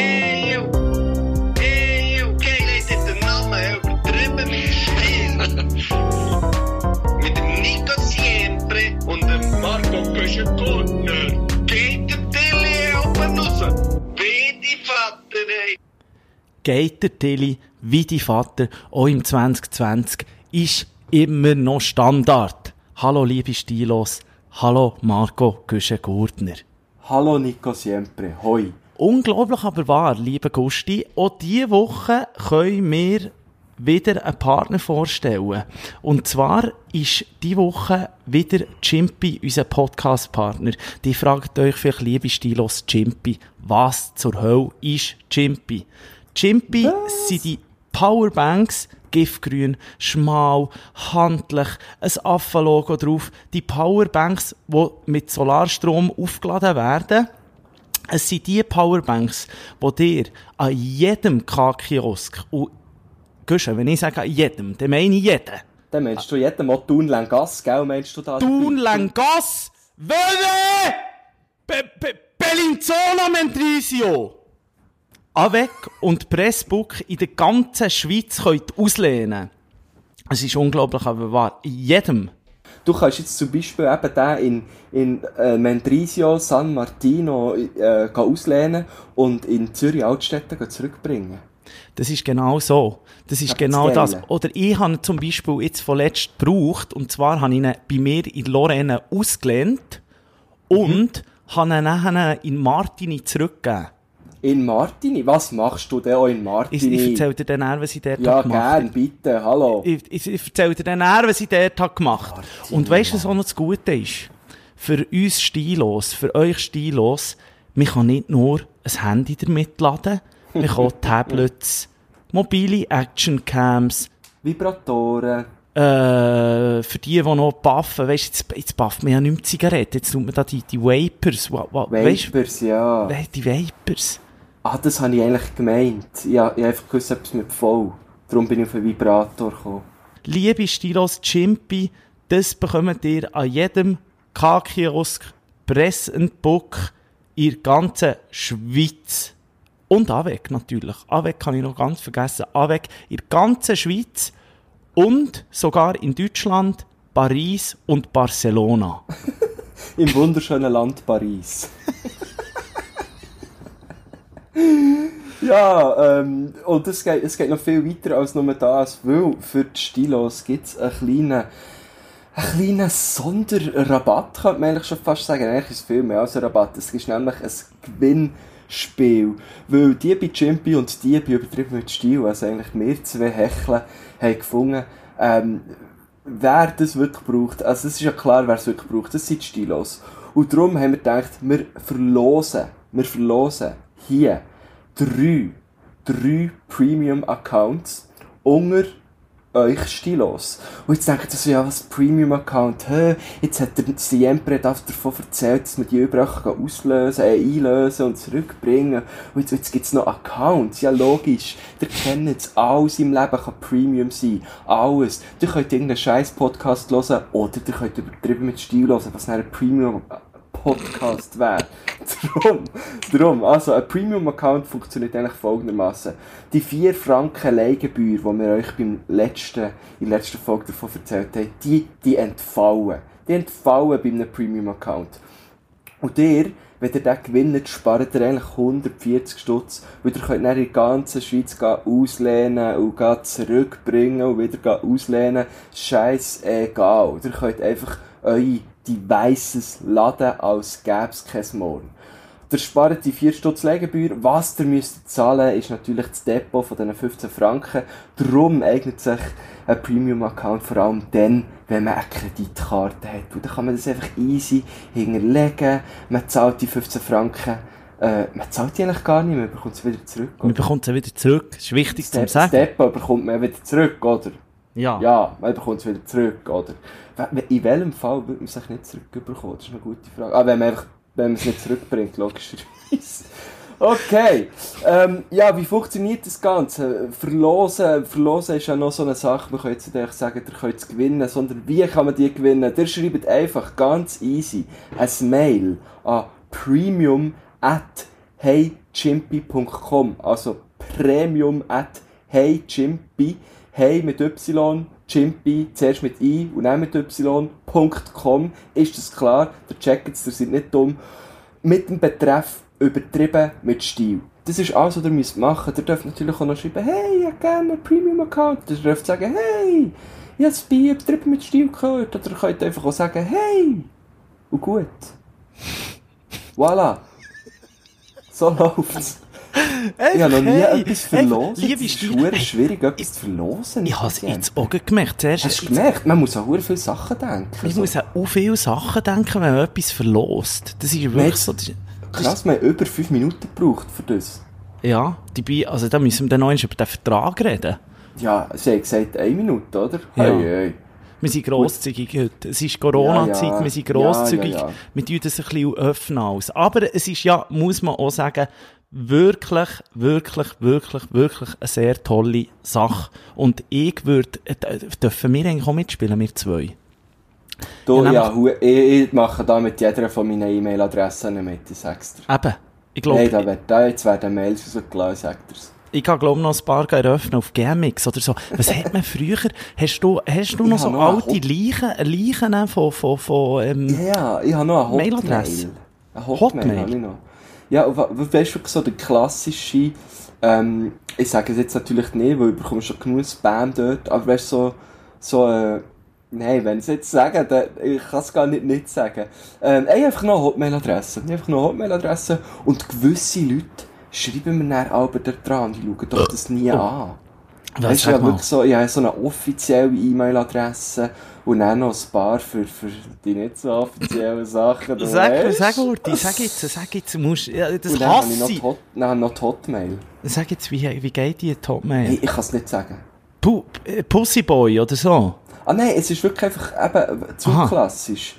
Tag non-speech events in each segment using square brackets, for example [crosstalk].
Eeuw. Eeuw. Geil heeft dit de namen übertrieben mit Stil. mit dem Nico Siempre und dem Marco Köschen-Gurtner. Geht der Tilly oben raus. Wie die Vater, ey. geht der Tilly wie die Vater auch im 2020 ist immer noch Standard. Hallo liebe Stilos, hallo Marco Güschen-Gurtner. Hallo Nico Siempre, hoi. Unglaublich aber wahr, liebe Gusti, auch diese Woche können wir wieder einen Partner vorstellen. Und zwar ist diese Woche wieder Chimpy unser Podcast-Partner. Die fragt euch vielleicht, liebe Stilos, Chimpy, was zur Hölle ist Chimpy? Chimpy sind die Powerbanks, giftgrün, schmal, handlich, ein Affenlogo drauf. Die Powerbanks, die mit Solarstrom aufgeladen werden. Es sind die Powerbanks, die dir an jedem K-Kiosk, und Guschen, wenn ich sage an jedem, dann meine ich jeden. Dann meinst du jedem Mal Thun Gas, gell? Meinst du da? Thun, Langas, Wöwe, Be Be Bellinzona Mendrisio. Avec und Pressbook in der ganzen Schweiz könnt auslehnen. Es ist unglaublich, aber wahr. In jedem. Du kannst jetzt zum Beispiel eben den in, in äh, Mendrisio, San Martino äh, auslehnen und in Zürich Altstädte zurückbringen. Das ist genau so. Das ist genau das. Oder ich habe zum Beispiel jetzt vorletzt gebraucht, und zwar habe ich ihn bei mir in Lorraine ausgelehnt und habe ihn nachher in Martini zurückgegeben. In Martini? Was machst du denn auch in Ich, Martini? ich erzähle dir dann was ich dort ja, gemacht habe. gern, bitte, hallo. Ich, ich, ich erzähle dir dann was ich dort gemacht habe. Und weißt du, was auch noch das Gute ist? Für uns stilos, für euch stilos, man kann nicht nur ein Handy damit laden, man kann [laughs] Tablets, mobile Actioncams, Vibratoren. äh, für die, die noch puffen, weißt du, jetzt, jetzt pufft man ja nicht mehr Zigaretten, jetzt tut man da die, die Vapors, wa, wa, Vapors, ja. du, die Vapors. Ah, das habe ich eigentlich gemeint. Ja, ich habe einfach gewusst, etwas mit voll. Darum bin ich auf einen Vibrator gekommen. Liebe Stilos Chimpy, das bekommt ihr an jedem K-Kiosk, Press Book in der ganzen Schweiz. Und Avec natürlich. Avec kann ich noch ganz vergessen. Avec in der ganzen Schweiz und sogar in Deutschland, Paris und Barcelona. [laughs] Im wunderschönen Land Paris. [laughs] ja, ähm, und es geht, geht noch viel weiter als nur das, weil für die Stilos gibt es einen kleinen, einen kleinen Sonderrabatt, könnte man eigentlich schon fast sagen. Eigentlich ist es viel mehr als ein Rabatt. Es ist nämlich ein Gewinnspiel. Weil die bei Chimpy und die bei Übertrieben mit Stil, also eigentlich wir zwei Hecheln, haben gefunden, ähm, wer das wirklich braucht, also es ist ja klar, wer es wirklich braucht, das sind die Stilos. Und darum haben wir gedacht, wir verlosen, wir verlosen hier drei, drei Premium-Accounts unter euch Stilos. Und jetzt denkt ihr so, ja, was Premium-Account, hä, jetzt hat der Siempre davon erzählt, dass man die überall kann auslösen, äh, einlösen und zurückbringen. Und jetzt, jetzt gibt's noch Accounts, ja logisch. Ihr kennt es, alles im Leben kann Premium sein. Alles. Ihr könnt irgendeinen scheiß Podcast hören oder ihr könnt übertrieben mit Stil hören, was ein Premium Podcast wäre. [laughs] Drum, drum, also ein Premium-Account funktioniert eigentlich folgendermaßen: Die 4 Franken Leihgebühr, die wir euch beim letzten, in der letzten Folge davon erzählt haben, die, die entfallen. Die entfallen bei einem Premium-Account. Und ihr, wenn ihr den gewinnt, spart ihr eigentlich 140 Stutz, weil ihr könnt dann in der ganzen Schweiz auslehnen und zurückbringen und wieder auslehnen. Scheiß egal. Ihr könnt einfach eure Devices laden, als gäbe es kein Morgen. Ihr spart die 4 Stutz Leihgebühr. Was ihr müsst zahlen, ist natürlich das Depot von diesen 15 Franken. Darum eignet sich ein Premium-Account vor allem dann, wenn man eine Kreditkarte hat. Und dann kann man das einfach easy hinterlegen. Man zahlt die 15 Franken. Äh, man zahlt die eigentlich gar nicht, man bekommt sie wieder zurück. Man bekommt sie wieder zurück. Das ist wichtig zu Das sagen. Depot bekommt man wieder zurück, oder? Ja. Ja, man bekommt es wieder zurück, oder? In welchem Fall würde man es nicht zurückbekommen? Das ist eine gute Frage. Ah, wenn man einfach, wenn man es nicht zurückbringt, logischerweise. [laughs] Okay. Ähm, ja, wie funktioniert das Ganze? Verlosen, verlosen ist ja noch so eine Sache, man jetzt nicht sagen, ihr könnt es gewinnen, sondern wie kann man die gewinnen? Ihr schreibt einfach ganz easy ein Mail an premium at heychimpy.com. Also premium at heychimpy. Hey mit Y, Chimpy, zuerst mit I und dann mit Y.com. Ist das klar? Der checkt ihr seid nicht dumm. Mit dem Betreff übertrieben mit Stil. Das ist alles, was ihr müsst machen. Ihr dürft natürlich auch noch schreiben, hey, ich hätte gerne einen Premium-Account. Ihr dürft sagen, hey, ich habe es bei übertrieben mit Stil gehört. Oder ihr könnt einfach auch sagen, hey, und gut. Voilà. So [laughs] läuft's. Ich habe noch nie hey, etwas verlosen. liebe es ist schwierig, etwas zu verlosen. Ich habe es jetzt auch gemerkt. Zuerst Hast du gemerkt? Man muss an verdammt viele Sachen denken. Ich So. muss an auch viele Sachen denken, wenn man etwas verlost. Das ist wirklich so. Das, Krass, wir haben über 5 Minuten gebraucht für das. ja, dabei, also da müssen wir dann noch über den Vertrag reden. Ja, sie haben gesagt, eine Minute, oder? Ja. Hey, hey. Wir sind grosszügig heute. Es ist Corona-Zeit, Ja, ja. wir sind grosszügig. Ja, ja, ja. Wir tun das ein bisschen öffnen alles. Aber es ist ja, muss man auch sagen, wirklich, wirklich, wirklich, wirklich eine sehr tolle Sache. Und ich würde, äh, dürfen wir eigentlich auch mitspielen, wir zwei? Du, Ja, ich, ich mache da mit jeder von meinen E-Mail-Adressen mit, ich sag's dir. Eben. Ich glaube, Hey, da, wird, da jetzt werden Mails rausgelassen, dir's. Ich kann glaub noch ein paar eröffnen auf GMX oder so. Was hat man früher? Hast du, hast du noch so noch alte Leichen, Leichen von, von, von, ähm, Ja, ich habe noch eine Hotmail. Mailadresse. Eine Hotmail, Hotmail? habe ich noch. Ja, weißt du, so der klassische, ähm, ich sage es jetzt natürlich nicht, weil ich bekomme schon genug Spam dort, aber weißt du, so, so, äh, nein, wenn ich es jetzt sage, dann, ich kann es gar nicht nicht sagen. Ähm, ich habe einfach noch eine Hotmail-Adresse. Ich habe einfach noch Hotmail-Adresse und gewisse Leute schreiben mir dann aber da dran, die schauen doch das nie an. Was Weißt du, ja wirklich so, ich habe so eine offizielle E-Mail-Adresse und dann noch ein paar für, für die nicht so offiziellen Sachen. du Sag, weißt. sag, Urti, sag jetzt, sag jetzt, musst, ja, das Und dann habe ich noch hasse ich. Hot, dann noch die Hotmail. Sag jetzt, wie, wie geht die Topmail? Hey, ich kann es nicht sagen. Pu äh, Pussyboy oder so? Ah nein, es ist wirklich einfach eben zu Aha. klassisch.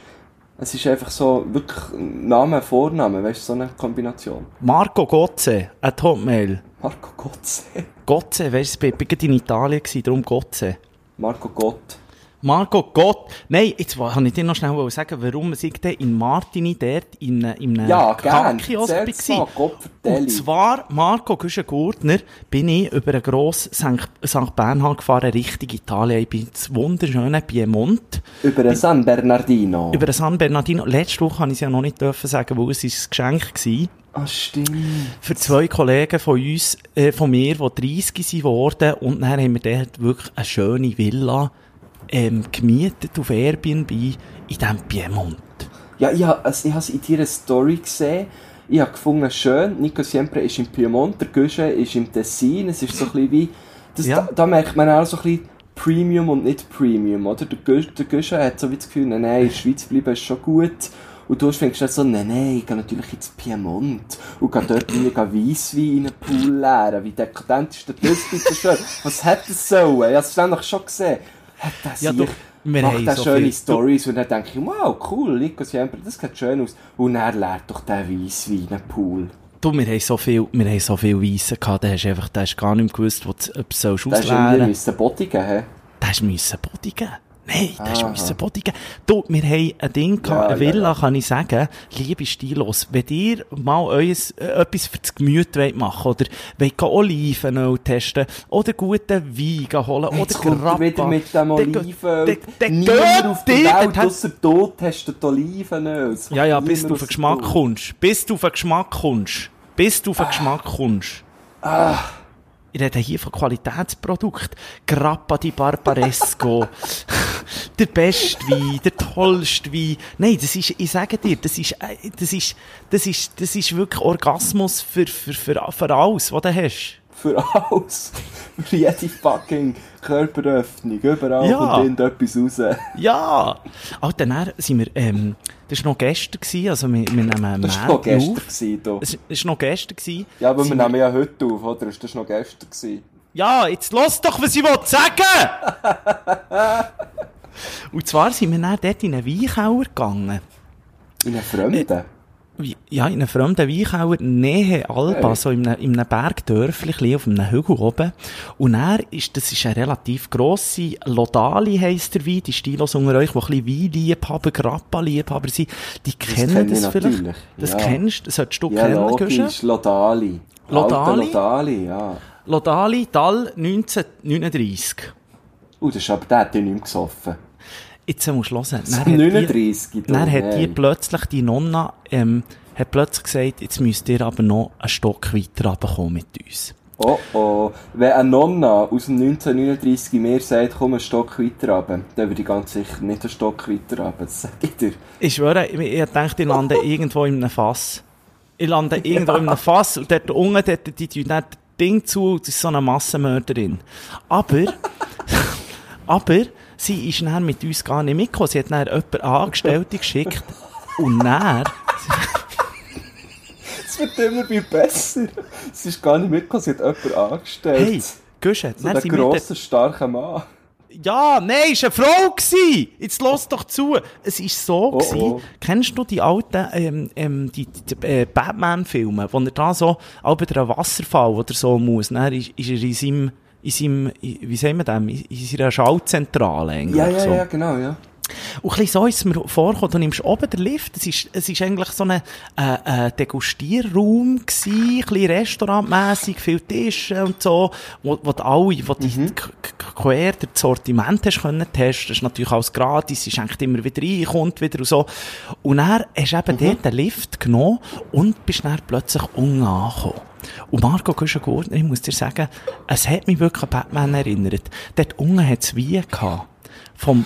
Es ist einfach so, wirklich Name, Vorname, weißt du, so eine Kombination. Marco Gotze, ein Topmail. Marco Gotze. [laughs] Gotze, weißt du, ich war in Italien, darum Gotze. Marco Gott. Marco Gott. Nein, jetzt wollte ich dir noch schnell sagen, warum ich denn in Martini dort in, einem- in einem Ja, gern. Kiosk Erzähl's war. vertell Und zwar, Marco Güschen-Gurtner, bin ich über einen grossen St. St. Bernhard gefahren, Richtung Italien. Ich bin ins wunderschöne Piemont. Über den San Bernardino. Über den San Bernardino. Letzte Woche habe ich es ja noch nicht dürfen sagen, weil es ein Geschenk war. Ah, stimmt. Für zwei Kollegen von uns, äh, von mir, die 30 sind geworden. Und dann haben wir dort wirklich eine schöne Villa, ähm, gemietet auf Airbnb in diesem Piemont. Ja, ich habe also, ich has in deiner Story gesehen. Ich habe gefunden, schön, Nico Siempre ist im Piemont, der Guschen ist im Tessin. Es ist so ein bisschen wie... Das, Ja. da, da merkt man auch so ein bisschen Premium und nicht Premium, oder? Der Guschen hat so wie das Gefühl, nein, nein, in der Schweiz bleiben ist schon gut. Und du fängst dann so, nein, nein, ich gehe natürlich ins Piemont und gehe dort irgendwie Weisswein in den Pool leeren. Wie dekadent ist denn das bitte [laughs] schön? Was hat das sollen? Ich habe es ständig schon gesehen. Hat das Ja, du, wir macht er so schöne viel- Stories und dann denke ich, wow, cool, Nico Siempre, das sieht schön aus. Und er leert doch den Weisswein in den Pool. Du, wir haben so viel, wir haben so viel Weisse gehabt, da hast du einfach, da hast gar nicht mehr gewusst, wo du, ob du sollst Da hast du ausleeren. müssen Body geben, hä? Da hast du Body geben. Nein, da hast du Aha. müssen Body geben. Du, wir haben ein Ding gehabt, Ja, eine ja, Villa, ja. kann ich sagen, liebe Stilos, wenn ihr mal eues, äh, etwas für das Gemüt wollt machen oder wollt Olivenöl testen oder guten Wein holen oder Jetzt kommt er Grappa, wieder mit dem Olivenöl. Niemand auf der Welt, ausser du, testet Olivenöl. Das Ja, ja, bis du auf den Geschmack kommst. Bis du auf den Geschmack kommst. Bis du auf den Geschmack kommst. Ich rede hier von Qualitätsprodukt. Grappa di Barbaresco. [laughs] der beste Wein, der tollste Wein. Nein, das ist, ich sage dir, das ist, äh, das ist, das ist, das ist wirklich Orgasmus für, für, für, für alles, was du hast. Für alles. [laughs] Für jede fucking Körperöffnung. Überall Ja. kommt irgendetwas raus. [laughs] Ja! Alter, dann sind wir, ähm, das war noch gestern, gewesen, also wir, wir nehmen einen Das war noch gestern. Gewesen, du. Es es war noch gestern. Gewesen. Ja, aber wir nehmen ja heute auf, oder? Ist das noch gestern gewesen? Ja, jetzt los doch, was ich sagen! [laughs] Und zwar sind wir dann dort in einen Weinkeller gegangen. In einen Fremden? Ja, in einem fremden Weinkeller, Nähe Alba, so in einem, in einem Bergdörfli, auf einem Hügel oben. Und er ist, das ist eine relativ grosse, Lodali heisst der Wein, die Stilos unter euch, die ein bisschen Weinliebhaber, Grappa-Liebhaber sind, die kennen kenne das ich vielleicht. natürlich, Das ja. kennst du, das solltest du Ja, kennen, logisch, Lodali. Lodali? Lodali, ja. Lodali, Tal 1939. Uh, das ist aber der hat ja nicht mehr gesoffen. Jetzt musst du hören. So Dann hat die- 39. Dann hat die plötzlich, die Nonna, ähm, hat plötzlich gesagt, jetzt müsst ihr aber noch einen Stock weiter runterkommen mit uns. Oh oh. Wenn eine Nonna aus dem 1939 mir sagt, komm einen Stock weiter runter, dann würde ich ganz sicher nicht einen Stock weiter runter. Das sag ich dir. Ich schwöre, ich, ich dachte, ich lande [laughs] irgendwo in einem Fass. Ich lande irgendwo in einem Fass und dort unten, dort, die tun dann das Ding zu, das ist so eine Massenmörderin. Aber, [laughs] aber, sie ist dann mit uns gar nicht mitgekommen. Sie hat dann jemanden Angestellte geschickt und dann, Es wird immer viel besser. Es ist gar nicht mitgekommen, sie hat jemanden angestellt. hey, Guschen, so dort- grossen, starken Mann. Ja, nein, es war eine Frau. Gewesen. Jetzt los doch zu. Es ist so, Oh, gewesen. oh. kennst du die alten ähm, ähm, die, die, die äh, Batman-Filme, wo er da so, auch bei einem Wasserfall oder so muss, dann ist, ist er in seinem, in seinem, wie sagen wir dem, in in seiner Schaltzentrale eigentlich. Ja, ja, so. ja, genau, ja. Und ein bisschen so ist es mir vorgekommen, du nimmst oben den Lift, es ist, es ist eigentlich so ein äh, äh, Degustierraum gsi, ein bisschen restaurantmässig, viele Tische und so, wo, wo du alle, wo Mhm. du k- quer das Sortiment hast können testen, das ist natürlich alles gratis, es schenkt immer wieder rein, kommt wieder und so. Und dann hast du eben Mhm. dort den Lift genommen und bist dann plötzlich unten angekommen. Und Marco Güschen-Gurtner, ich muss dir sagen, es hat mich wirklich an Batman erinnert. Dort unten hat es Wein gehabt. Vom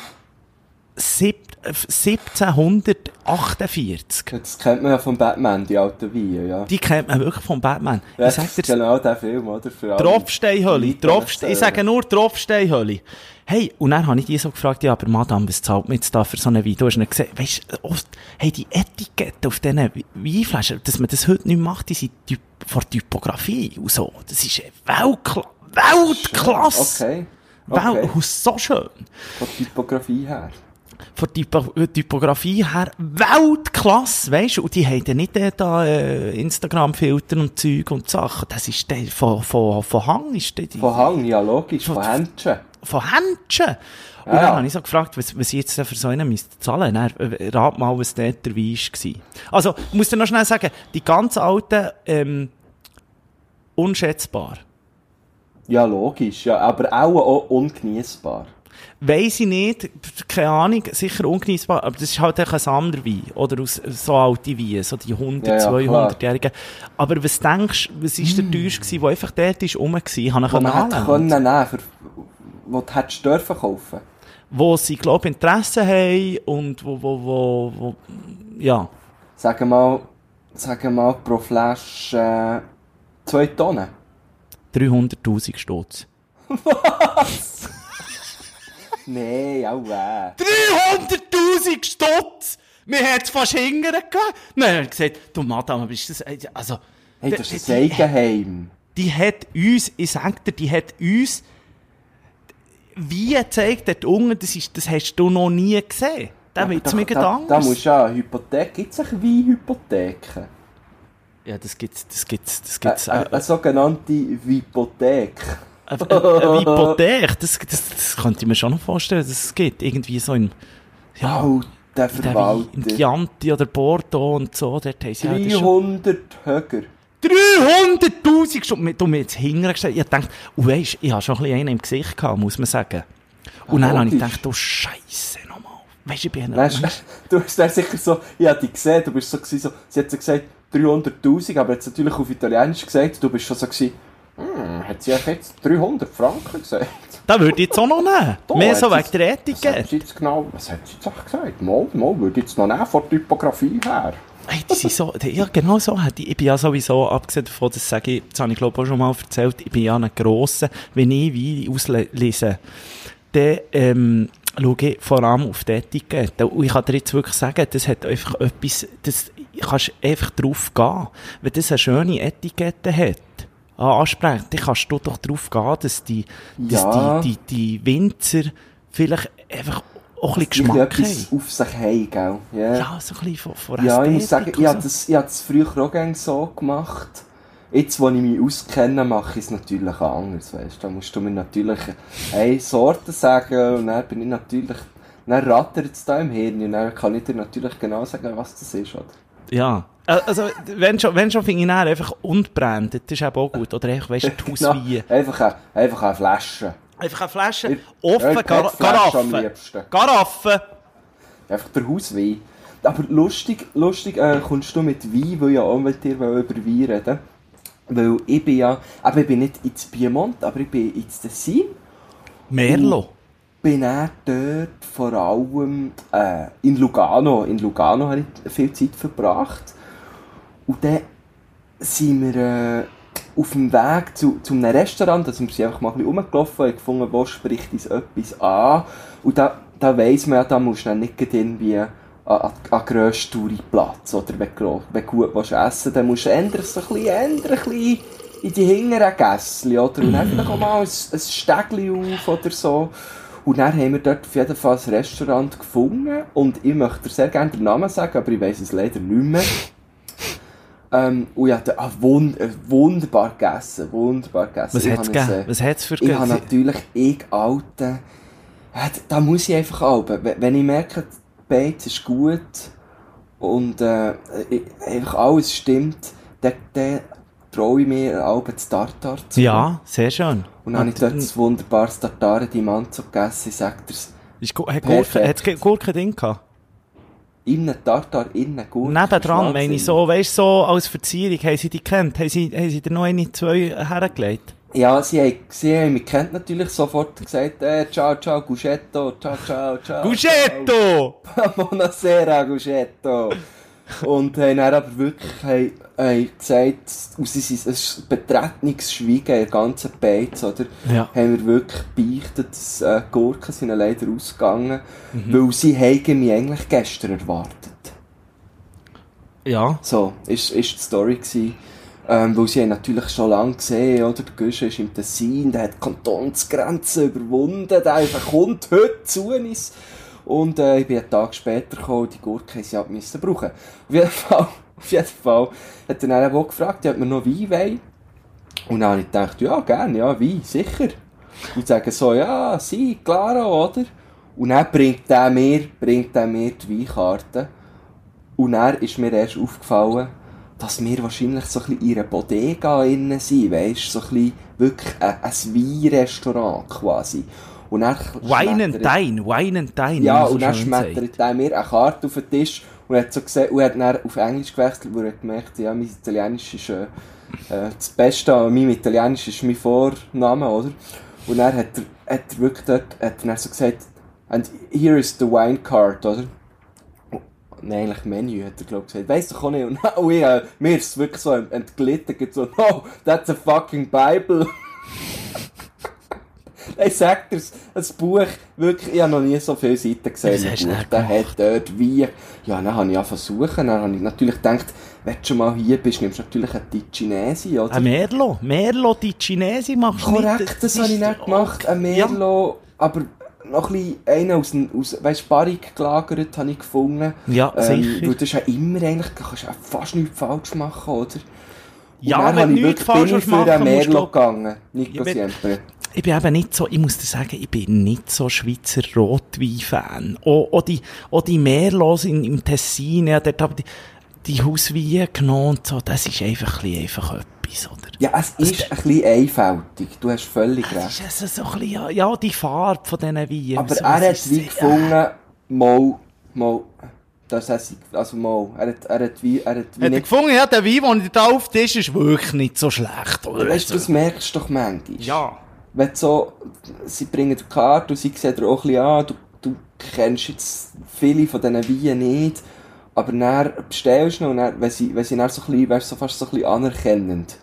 sieb- äh, 1748. Das kennt man ja von Batman, die alten Weine, ja. Die kennt man wirklich vom Batman. ja ich sag das ist dir, genau der Film, oder? Tropfsteinhölle, Tropfste die ich sage nur Tropfsteinhölle. Hey, und dann habe ich die so gefragt, ja, aber Madame, was zahlt man jetzt da für so eine Wein? Du hast nicht gesehen, weisst du, oh, hey, die Etikette auf diesen Weinflaschen, dass man das heute nicht macht, die sind von Typografie und so. Das ist Weltkla Weltklasse. Okay. Okay. und so schön. Von Typografie her. Von Typo äh, Typografie her Weltklasse, weißt du? Und die haben ja nicht äh, da äh, Instagram-Filter und Zeug und Sachen. Das ist der von, von, von Hang, ist der, die, Von Hang, ja logisch, Von- von Händchen. von Händchen. Und Ja. dann habe ich so gefragt, was, was ich jetzt für so einen müsste zahlen. Dann, äh, rat mal, was dort der Wein war. Also, ich muss dir noch schnell sagen, die ganz alten, ähm, unschätzbar. Ja, logisch, ja, aber auch, auch ungenießbar. Weiss ich nicht, keine Ahnung, sicher ungenießbar, aber das ist halt ein Sammelwein, oder aus so alte Weine, so die 100, Ja, ja, 200-Jährigen. Aber was denkst du, was ist der teuerste, der einfach dort ist, rum war, ich Wo man hätte können nehmen, für, wo du hättest dürfen kaufen. Wo sie, glaube ich, Interesse haben und wo, wo, wo, wo, ja. Sagen wir mal, sagen wir mal pro Flasche äh, zwei Tonnen. 300'000 Stutz. [laughs] Nein, auch weh. 300'000 Stutz! Mir hat's fast hingern gegeben. Dann haben gesagt, du Madame, bist das, also, Hey, das ist ein Eigenheim. die hat uns, ich sag dir, die hat uns wie gezeigt, dort unten, das, ist, das hast du noch nie gesehen. Da wird's mir da, da, da Gedanken. musst du ja eine Hypothek, gibt es eine Weinhypotheken? Ja, das gibt's, das gibt's, das Äh, gibt's. äh, Äh, eine sogenannte Hypothek. Äh, äh, eine [laughs] Hypothek, das, das, das könnte ich mir schon noch vorstellen, dass es gibt. Irgendwie so in, ja, Oh, der Verwalter. im Chianti oder Bordeaux und so, dort haben sie halt schon 300 höher. 300'000 Stunden, du mir jetzt hingestellt. Ich dachte, weisst, ich habe schon ein bisschen einen im Gesicht gehabt, muss man sagen. Und Ja, dann habe ich gedacht, du Scheisse nochmal. Weisst du, ich bin Weißt, du, [laughs] du hast dann sicher so, ich hab dich gesehen, du bist so, so sie hat so gesagt 300'000, aber jetzt natürlich auf Italienisch gesagt, du bist schon so gewesen, hm, hat sie ja jetzt 300 Franken gesagt? Da würde ich jetzt auch noch nehmen. [laughs] Da Mehr so wegen der Was hat Etikette. sie jetzt genau, was hat sie jetzt gesagt? Mal, mal, würde ich jetzt noch nehmen, von der Typografie her. Hey, die sind so, ja, genau so. Ich ich bin ja sowieso, abgesehen davon, das sage ich, das habe ich glaube auch schon mal erzählt, ich bin ja ein grosser, wenn ich Wein auslese, dann, ähm, schaue ich vor allem auf die Etikette. Und ich kann dir jetzt wirklich sagen, das hat einfach etwas, das kannst einfach drauf gehen. Wenn das eine schöne Etikette hat, ansprechen, dann kannst du doch drauf gehen, dass die, dass Ja. die, die, die Winzer vielleicht einfach auch ein bisschen Geschmack haben. auf sich haben, gell? Ja. Ja, so ein bisschen von, von Ja, ich muss sagen, ich und habe das, ich habe das früher auch so gemacht. Jetzt, wo ich mich auskenne, mache ich es natürlich anders, weißt du. Da musst du mir natürlich eine Sorte sagen und dann bin ich natürlich, dann rattert es da im Hirn und dann kann ich dir natürlich genau sagen, was das ist, oder? Ja. Also, wenn schon, wenn schon finde ich dann einfach unbrannt, das ist eben auch gut. Oder einfach, weißt du, die [laughs] Hauswein. Na, einfach, eine, einfach eine Flasche. Einfach eine Flasche, Ich- offen, Gar Garaffe. Garaffe. Einfach der Hauswein. Aber lustig, lustig äh, kommst du mit Wein, weil ich ja auch mit dir über Wein reden Weil ich bin ja, aber ich bin nicht ins Piemont, aber ich bin ins Tessin. Merlo. bin er dort vor allem äh, in Lugano. In Lugano habe ich viel Zeit verbracht. Und dann sind wir äh, auf dem Weg zu, zu einem Restaurant, wir sind einfach mal ein bisschen rumgelaufen und gefunden, wo spricht uns etwas an. Und da, da weiss man ja, da musst du dann nicht irgendwie an, an, grössten Touri-Platz oder wenn du, wenn gut willst essen dann musst du eher so ein bisschen, eher ein bisschen in die hinteren Gässchen, oder? Und dann vielleicht auch mal ein, ein Stegli auf oder so. Und dann haben wir dort auf jeden Fall ein Restaurant gefunden und ich möchte sehr gerne den Namen sagen, aber ich weiss es leider nicht mehr. Ähm, und ich hatte ah, wund äh, wunderbar gegessen, wunderbar gegessen. Was hat's habe es, gegeben? äh, Was hat's für Ich habe natürlich, ich alte, ja, da muss ich einfach halten. Wenn ich merke, die Beiz ist gut und äh, ich- einfach alles stimmt, dann, dann traue ich mir Alben das Tartar zu. Ja, sehr schön. Und dann habe ich dort ein wunderbares Tartare di Manzo gegessen, ich sag dir's. Hat Gurke, Perfekt. hat's Gurke drin gehabt? In einem Tartar, in einem Gurken. Nebendran, meine ich so, weißt so als Verzierung, haben sie die kennt? Haben sie, haben sie dir noch eine, zwei hergelegt? Ja, sie haben, sie haben mich kennt natürlich sofort gesagt, äh, ciao, ciao, Guschetto, ciao, ciao, ciao. Guschetto! [laughs] Buonasera, Guschetto. Und haben dann aber wirklich haben, haben gesagt, aus es ist ein betretenes Schweigen in der ganzen Beiz, oder? Ja. Haben wir wirklich beichtet, dass äh, Gurken sind leider ausgegangen, Mhm. weil sie haben mich eigentlich gestern erwartet. Ja. So, ist, ist die Story gewesen. Ähm, weil sie haben natürlich schon lange gesehen, oder? Der Guschen ist im Tessin, der hat die Kantonsgrenzen überwunden, der einfach kommt heute zu uns. Und äh, ich bin einen Tag später gekommen die Gurke sie halt müssen brauchen. Auf jeden Fall, [laughs] auf jeden Fall hat er dann auch gefragt, ob wir noch Wein wollen. Und dann habe ich gedacht, ja, gerne, ja, Wein, sicher. Und sagen so, ja, sie, claro, oder? Und dann bringt der mir, bringt der mir die Weinkarte. Und dann ist mir erst aufgefallen, dass wir wahrscheinlich so ein bisschen in einer Bodega innen sind, weisst so ein bisschen wirklich ein, ein Weinrestaurant quasi. Und dann Wine and Dine, Wine and Dine. Ja, und dann schmettert er mir eine Karte auf den Tisch und hat so gesehen, und hat dann auf Englisch gewechselt, weil er hat gemerkt, ja, mein Italienisch ist, äh, äh, das Beste an meinem Italienisch ist mein Vorname, oder? Und dann hat er, hat er wirklich dort, hat er so gesagt, and here is the wine card, oder? Nein, eigentlich Menü, hat er, glaub ich, gesagt. Weiss doch auch nicht. Und, und ich, äh, mir ist es wirklich so ent- entglitten, so, no, that's a fucking Bible. [laughs] [laughs] Ich sag dir's, das Buch, wirklich, ich habe noch nie so viele Seiten gesehen. Du Buch. Der hat dort wie, ja, dann habe ich angefangen zu suchen, dann habe ich natürlich gedacht, wenn du schon mal hier bist, nimmst du natürlich einen Ticinesi, oder? Ein Merlo. Merlo, die Chinesen machst du nicht. Korrekt, das habe ich nicht gemacht, ein Ja. Merlot, aber noch ein bisschen einen aus, aus weißt, Barrik gelagert habe ich gefunden. Ja, Ähm, sicher. weil das ist ja immer eigentlich, du kannst ja fast nichts falsch machen, oder? Und Ja, dann wenn du ich nichts wirklich- falsch bin ich für Merlot du- gegangen, Nico Ja, Siempre. Ich bin eben nicht so, ich muss dir sagen, ich bin nicht so Schweizer Rotwein-Fan. Auch, auch die, auch die Merlos in, im Tessin, ja, dort habe ich die, die Hausweine genommen und so, das ist einfach ein bisschen einfach etwas, oder? Ja, es ist ein bisschen einfältig, du hast völlig recht. ist also so ein bisschen, ja, die Farbe von diesen Weinen. Aber so, er es hat ist wie sehr- gefunden, mal, mal, das heißt, also mal, er hat, er hat wie, er hat wie Hat er gefunden, ja, der Wein, den ich da auf den Tisch ist wirklich nicht so schlecht, oder? weißt du, das merkst du doch manchmal. ja. Wenn so, sie bringen die Karte und sie sehen dir auch ein bisschen an, du, du kennst jetzt viele von diesen Weinen nicht, aber dann bestellst du noch und dann, wenn sie, wenn sie dann so ein bisschen, du, so fast so ein bisschen anerkennend.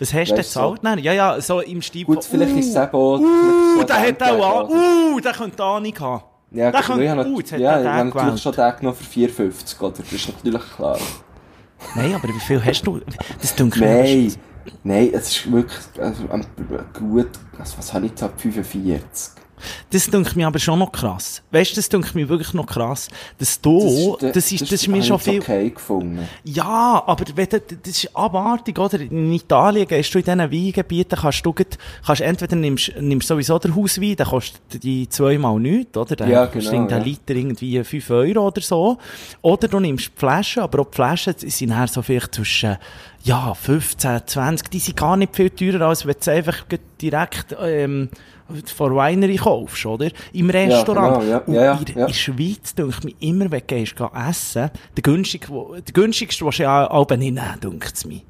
Was hast du denn gezahlt? dann? Ja, ja, so im Stil Gut, vielleicht uh, ist es eben auch... Uh, so der hat auch? Uh, der könnte Ahnung haben. Ja, Der könnte, ich habe uh, hat ja, ich habe natürlich schon den genommen für 4,50, oder? Das ist natürlich klar. Nein, aber wie viel hast du? Das mir Nein, nein, es ist wirklich also, gut. Also, was habe ich gezahlt? 45. Das dünkt mir aber schon noch krass. Weißt du, das dünkt mir wirklich noch krass. Dass du, das ist, das ist, mir schon viel. okay gefunden. Ja, aber wenn das ist abartig, oder? In Italien gehst du in diesen Weingebieten, kannst du, kannst entweder nimmst, nimmst sowieso den Hauswein, der kostet die zweimal nichts, oder? Der Ja, kostet genau, ja. Liter irgendwie 5 Euro oder so. Oder du nimmst Flaschen, aber auch die Flaschen sind dann so vielleicht zwischen, ja, 15, 20, die sind gar nicht viel teurer, als wenn du einfach direkt, ähm, von Winery kaufst, oder? Im Restaurant. genau, ja, Und ja, ja, in, in der Schweiz, denke ich mir, immer, wenn du gehst, geh essen, der günstigste, der günstigste, was du ja auch nicht nehmen, denkt es mir.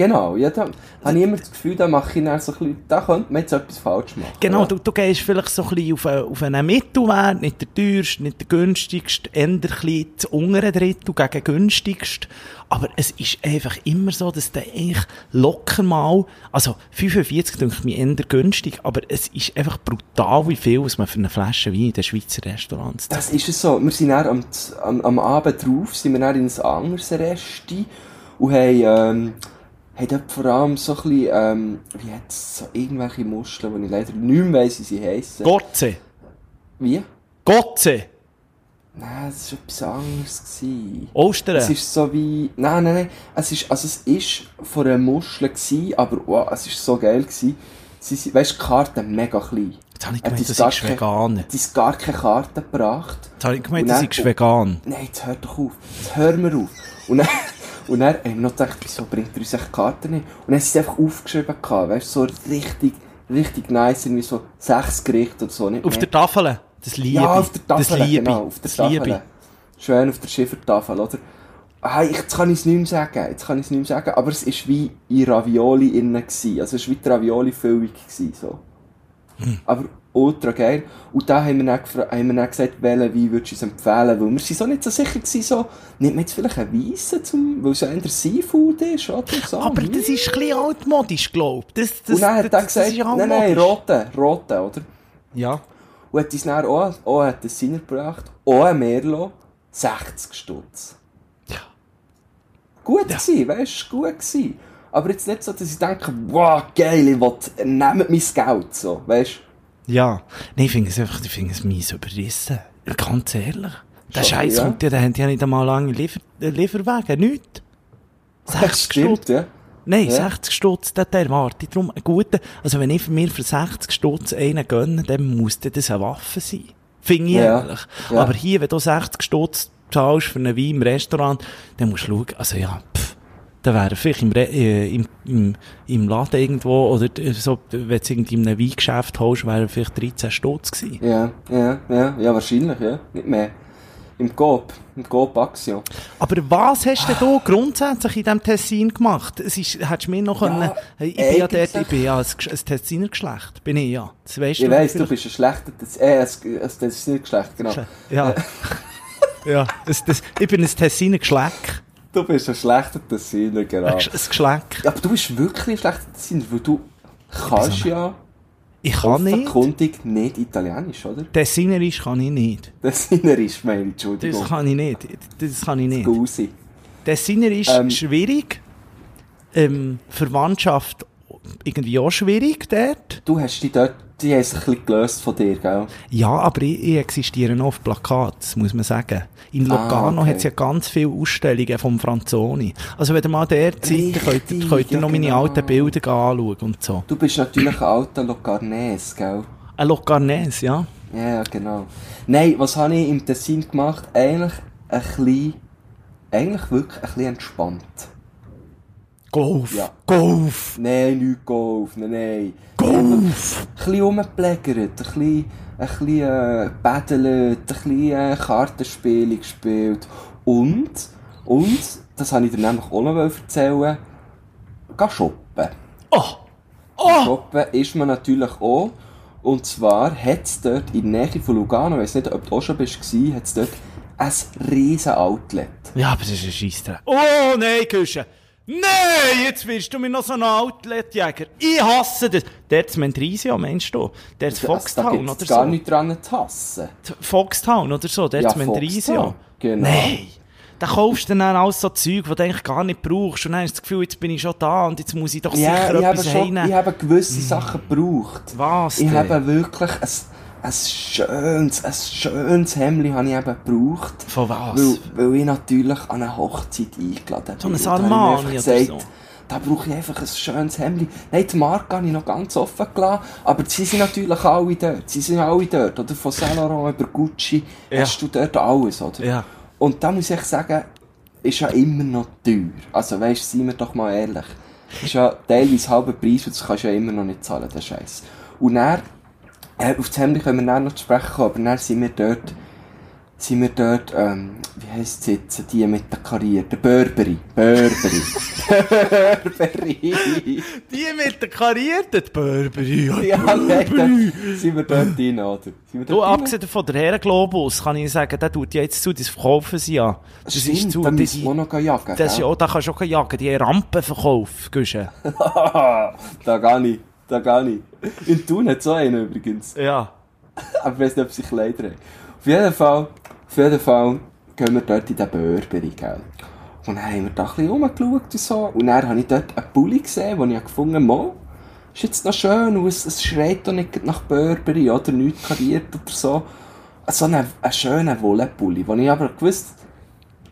Genau, ja, da habe ich immer das Gefühl, da mache ich dann so ein bisschen, da könnte man jetzt etwas falsch machen. Genau, ja. du, du gehst vielleicht so ein bisschen auf, einen- auf einen Mittelwert, nicht der teuerste, nicht der günstigste, eher ein bisschen das untere Drittel gegen günstigst. Aber es ist einfach immer so, dass der eigentlich locker mal, also 45 denke ich mir eher günstig, aber es ist einfach brutal, wie viel was man für eine Flasche Wein in den Schweizer Restaurants zahlt. Das ist es so. Wir sind dann am, am, am Abend drauf, sind wir dann in ein anderes Resti und haben, ähm, haben dort vor allem so ein bisschen, ähm, wie hat's so irgendwelche Muscheln, die ich leider nicht mehr weiss, wie sie heissen. Gotze! Wie? Gotze! Nein, es war etwas anderes. Ostern! Es ist so wie, nein, nein, nein, es ist, also es ist von einer Muschel gewesen, aber wow, es ist so geil gewesen. Sie sind, weißt du, die Karten mega klein. Jetzt habe ich Hat gemeint, das ist vegan. hat uns gar keine Karten gebracht. Jetzt habe ich gemeint, das ist vegan. Nein, jetzt hört doch auf. Jetzt hören wir auf. Und dann, und dann haben wir noch gedacht, wieso bringt er uns echt Karten nicht? Und dann haben sie es einfach aufgeschrieben gehabt, weißt du, so richtig, richtig nice, irgendwie so sechs Gerichte oder so, nicht Auf mehr. der Tafel. Das liebe Ja, auf der Tafel, Das liebe genau, auf der Das liebe Tafel. Schön auf der Schiffertafel, oder? Ah, ich- jetzt kann ich es nicht mehr sagen, jetzt kann ich es nicht mehr sagen, aber es war wie in Ravioli innen gewesen. Also es war wie die Ravioli-Füllung so. Hm. Aber ultra geil. Und da haben wir dann, haben wir dann gesagt, welchen Wein würdest du uns empfehlen? Weil wir sind so nicht so sicher gewesen, so, nimmt man jetzt vielleicht einen Weissen zum, weil es ja eher Seafood ist, oder? So, Aber das ist ein bisschen altmodisch, glaube ich. Das, das, Und dann hat er das, gesagt, das nein, nein, altmodisch. rote, rote, oder? Ja. Und hat uns dann auch, auch hat einen Sinner gebracht, auch ein Merlot, 60 Stutz. Ja. Gut gewesen, weißt du, gut gewesen. Aber jetzt nicht so, dass ich denke, wow, geil, ich will, nehmt mein Geld, so, weißt du. Ja. Nein, ich finde es einfach, ich finde es mies überrissen. Ganz ehrlich. Der Scheiß ja. kommt ja, der hat ja nicht einmal lange Liefer äh, Lieferwege, nichts. 60 Stutz. ja. Nein, Ja. 60 Stutz, den erwarte ich darum einen guten. Also wenn ich mir für 60 Stutz einen gönne, dann muss das eine Waffe sein. Finde ich Ja. ehrlich. Ja. Aber hier, wenn du 60 Stutz zahlst für einen Wein im Restaurant, dann musst du schauen, also ja, pff, dann wäre vielleicht im, Re äh, im, im, im Laden irgendwo, oder äh, so, wenn du irgendwie in einem Weingeschäft holst, wäre vielleicht 13 Stutz gewesen. Ja, ja, ja, ja, wahrscheinlich, ja. Nicht mehr. Im Coop, im Coop Axio. Aber was hast du denn da grundsätzlich in diesem Tessin gemacht? Es ist, hättest du mir noch können, ich bin ja dort, ich bin ja ein, Tessiner Geschlecht, bin ich ja. Das weißt Ich du weiss, du bist ein schlechter, äh, ein, ein, das ist nicht schlecht, genau. Ja. [laughs] ja, das, das, ich bin ein Tessiner Geschleck. Du bist ein schlechter Tessiner, genau. Ein Gesch- ein Geschleck. Ja, aber du bist wirklich ein schlechter Tessiner, weil du kannst ja Ich kann nicht. offenkundig nicht Italienisch, oder? Tessinerisch kann ich nicht. Tessinerisch, meine ich, Entschuldigung. Das kann ich nicht. Das kann ich nicht. Gusi. Tessinerisch Ähm. schwierig. Ähm, Verwandtschaft irgendwie auch schwierig dort. Du hast die dort, die haben sich ein bisschen gelöst von dir, gell? Ja, aber ich, ich existiere noch auf Plakat, das muss man sagen. In Ah, Locarno okay. hat es ja ganz viele Ausstellungen vom Franzoni. Also wenn ihr mal seid, dann könnt, könnt ihr ja, noch meine genau. alten Bilder anschauen und so. Du bist natürlich ein alter Locarnese, gell? Ein Locarnese, ja. Ja, ja, genau. Nein, was habe ich im Tessin gemacht? Eigentlich ein bisschen, eigentlich wirklich ein bisschen entspannt. Golf, Ja. Nein, nicht Golf, nein, nein. Golf. Ein bisschen, ein bisschen äh, battelt, ein bisschen äh, Kartenspiele gespielt. Und, und, das habe ich dir nämlich auch noch erzählen, geh shoppen. Oh, oh, Shoppen ist man natürlich auch. Und zwar hat es dort in der Nähe von Lugano, ich weiß nicht, ob du auch schon bist, hat es dort ein riesen Outlet. Ja, aber das ist ein Scheissdreck. Oh, nein, Küche. Nein, jetzt wirst du mir noch so ein Outletjäger. Ich hasse das. Der ist Mendrisio, meinst du? Der ist Foxtown oder gar so. nichts dran zu hassen. Foxtown oder so, der Ja, ist Mendrisio. Foxtown, genau. Nein. Da kaufst du dann alles so Zeug, die du eigentlich gar nicht brauchst. Und dann hast du das Gefühl, jetzt bin ich schon da und jetzt muss ich doch Ja, sicher ich habe, etwas schon, heimnehmen. ich habe gewisse Sachen gebraucht. Was Ich denn? habe wirklich ein, ein schönes, ein schönes Hemd habe ich eben gebraucht. Von was? Weil, weil ich natürlich an eine Hochzeit eingeladen So ein bin. Ich mir Armani gesagt, so. Da brauche ich einfach ein schönes Hemd. Nein, die Marke habe ich noch ganz offen gelassen. Aber sie sind natürlich alle dort. Sie sind alle dort. Oder von Saint Laurent über Gucci Ja. hast du dort alles, oder? Ja. Und da muss ich sagen, ist ja immer noch teuer. Also weißt, seien wir doch mal ehrlich. Ist ja teilweise halber Preis und das kannst du ja immer noch nicht zahlen, der Scheiß. Und dann, äh, auf das Hemd können wir dann noch zu sprechen kommen, aber dann sind wir dort, sind wir dort, ähm, wie heisst es jetzt, die mit der karierten, Burberry, Burberry, [laughs] Burberry. Die mit der karierten Burberry. ja, nein, dann sind wir dort rein, oder? Sind wir Du, dort rein? abgesehen von der Herrenglobus, kann ich sagen, der tut ja jetzt zu, das verkaufen sie ja. Das Stimmt, ist zu, da die, müssen wir die, noch jagen, das ja da kannst du auch jagen, die Rampenverkauf, Güsche. [laughs] da gar nicht, da gar nicht. In Thun hat so einen übrigens. Ja. [laughs] Aber ich weiß nicht, ob sie Kleider haben. Auf jeden Fall, auf jeden Fall gehen wir dort in den Burberry, gell. Und dann haben wir da ein bisschen rumgeschaut und so. Und dann habe ich dort einen Pulli gesehen, den ich gefunden habe, «Mo, ist jetzt noch schön und es, es schreit doch nicht nach Burberry oder nichts kariert oder so. So einen, einen schönen Wollenpulli, den ich aber gewusst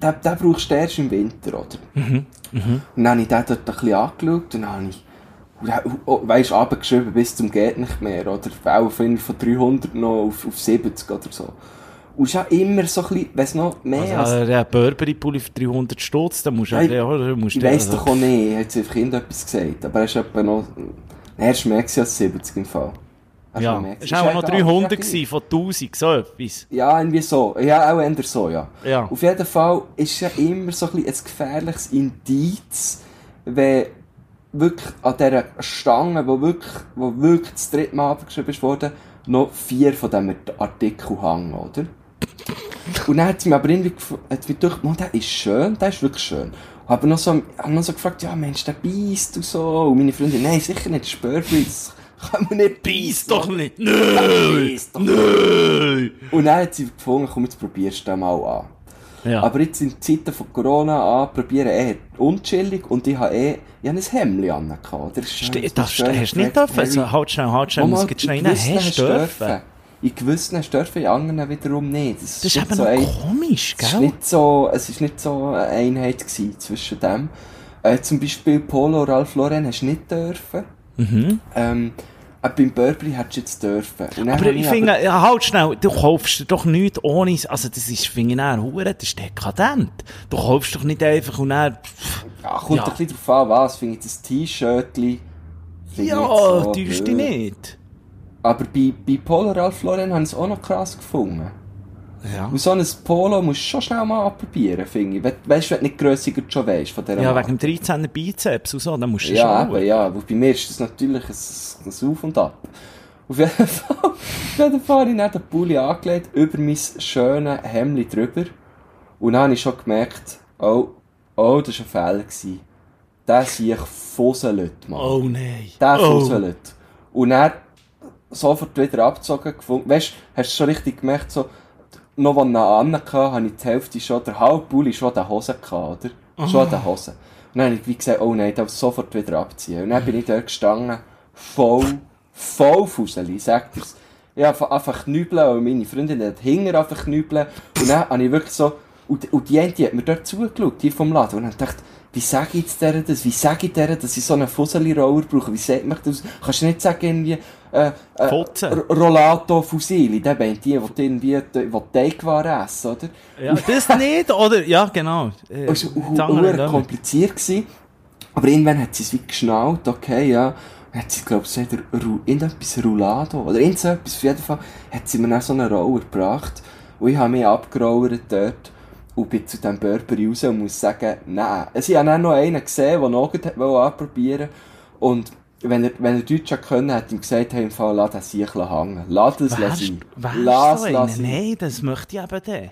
den, den brauchst du erst im Winter, oder? Und dann habe ich den dort ein bisschen angeschaut und dann habe ich, und dann, oh, weisst, runtergeschrieben bis zum geht nicht mehr, oder? Auch von, von 300 noch auf, auf 70 oder so. Und es ist ja immer so ein bisschen, weiss noch, mehr als, Also, der Burberry-Pulli für 300 Stutz, da musst du ja, oder? Musst ich weiss also- doch auch nicht, hat sie irgendetwas gesagt, aber er ist etwa noch, er ist mehr als 70 im Fall. Er ist Ja, es war auch noch egal, 300 ist ja gewesen, von 1000, so etwas. Ja, irgendwie so. Ja, auch eher so, ja. Ja. Auf jeden Fall ist ja immer so ein, bisschen ein gefährliches Indiz, wenn wirklich an dieser Stange, wo wirklich, wo wirklich das dritte Mal abgeschrieben worden, noch vier von diesen Artikeln hängen, oder? Und dann hat sie mir aber irgendwie hat mich gedacht, «Mann, der ist schön, der ist wirklich schön. Und habe noch so, hab noch so gefragt, ja Mensch, der beißt und so. Und meine Freundin, nein, sicher nicht, Spörfli, das kann man nicht Beiß beißen. doch nicht! Nicht. Nö! Und dann hat sie gefunden, komm, jetzt probierst du den mal an. Ja. Aber jetzt in Zeiten von Corona an, probieren eher unchillig und ich habe eh, ich habe ein Hemdli an. oder? Ste- das hast du nicht dürfen. Also, halt schnell, halt schnell, muss jetzt schnell in rein. Hast du dürfen? In gewissen dürfen, in anderen wiederum nicht. Das, Das ist eben so ein- komisch, es ist gell? nicht so, es ist nicht so eine Einheit zwischen dem. Äh, zum Beispiel Polo Ralph Lauren hast du nicht dürfen. Ähm, äh, beim Burberry hättest du jetzt dürfen. Aber ich finde, ja, halt schnell, du kaufst doch nichts ohne, also das ist, finde ich, dann hure, das ist dekadent. Du kaufst doch nicht einfach und dann, pff, Ja, kommt Ja. ein bisschen drauf an, was. Finde ich das ich ja, nicht so täusch dich nicht. Aber bei, bei Polo Ralph Lauren habe ich es auch noch krass gefunden. Ja. Und so ein Polo musst du schon schnell mal anprobieren, finde ich. We weißt du, wenn du nicht grössiger schon weißt von dieser Ja, Marke. wegen dem 13er Bizeps und so, dann musst du Ja, schon. eben, ja. Wo bei mir ist das natürlich ein, ein Auf und Ab. Auf jeden [laughs] Fall, auf jeden Fall habe ich dann den Pulli angelegt, über mein schönes Hemd drüber. Und dann habe ich schon gemerkt, oh, oh, das war ein Fehler. gewesen. Der sehe ich fusselt, Mann. Oh nein. Der oh. fusselt. Und dann sofort wieder abgezogen gefunden. Weißt du, hast du schon richtig gemerkt, so, noch als ich ihn anhatte, habe ich die Hälfte schon, der halbe Pulli schon an den Hosen gehabt, oder? Schon an den Hosen. Und dann habe ich wie gesagt, oh nein, ich darf sofort wieder abziehen. Und dann bin ich dort gestanden, voll, voll Fuseli, sagt dir's. Ich habe einfach knübeln und meine Freundin hat hinter einfach knübeln. Und dann habe ich wirklich so, und, und die die hat mir dort zugeschaut, die vom Laden, und dann dachte wie sage ich jetzt das? Wie sage ich der, dass ich so einen Fuseli-Roller brauche? Wie sagt man das? Kannst du nicht sagen, irgendwie, äh, äh, Fotzen. R- Rollato Fusili, der meint die, die irgendwie, die Teigwaren essen, oder? Ja, das nicht, oder? Ja, genau. Äh, Es war kompliziert. Gewesen. Aber irgendwann hat sie es wie geschnallt, okay, ja. Hat sie, glaube ich, irgendetwas Roulado, oder irgend so etwas. Auf jeden Fall hat sie mir dann so einen Roller gebracht. Und ich habe mich abgerauert dort. Und bin zu diesem Burberry raus und muss sagen, nein. Also ich habe dann noch einen gesehen, der noch wollte anprobieren Und wenn er, wenn er Deutsch hat können, hat ihm gesagt, hey, im Fall, lass das Siechel hängen. Lass das Wärst, sein. wärst Lass, so lass ihn. Nein, das möchte ich eben dann.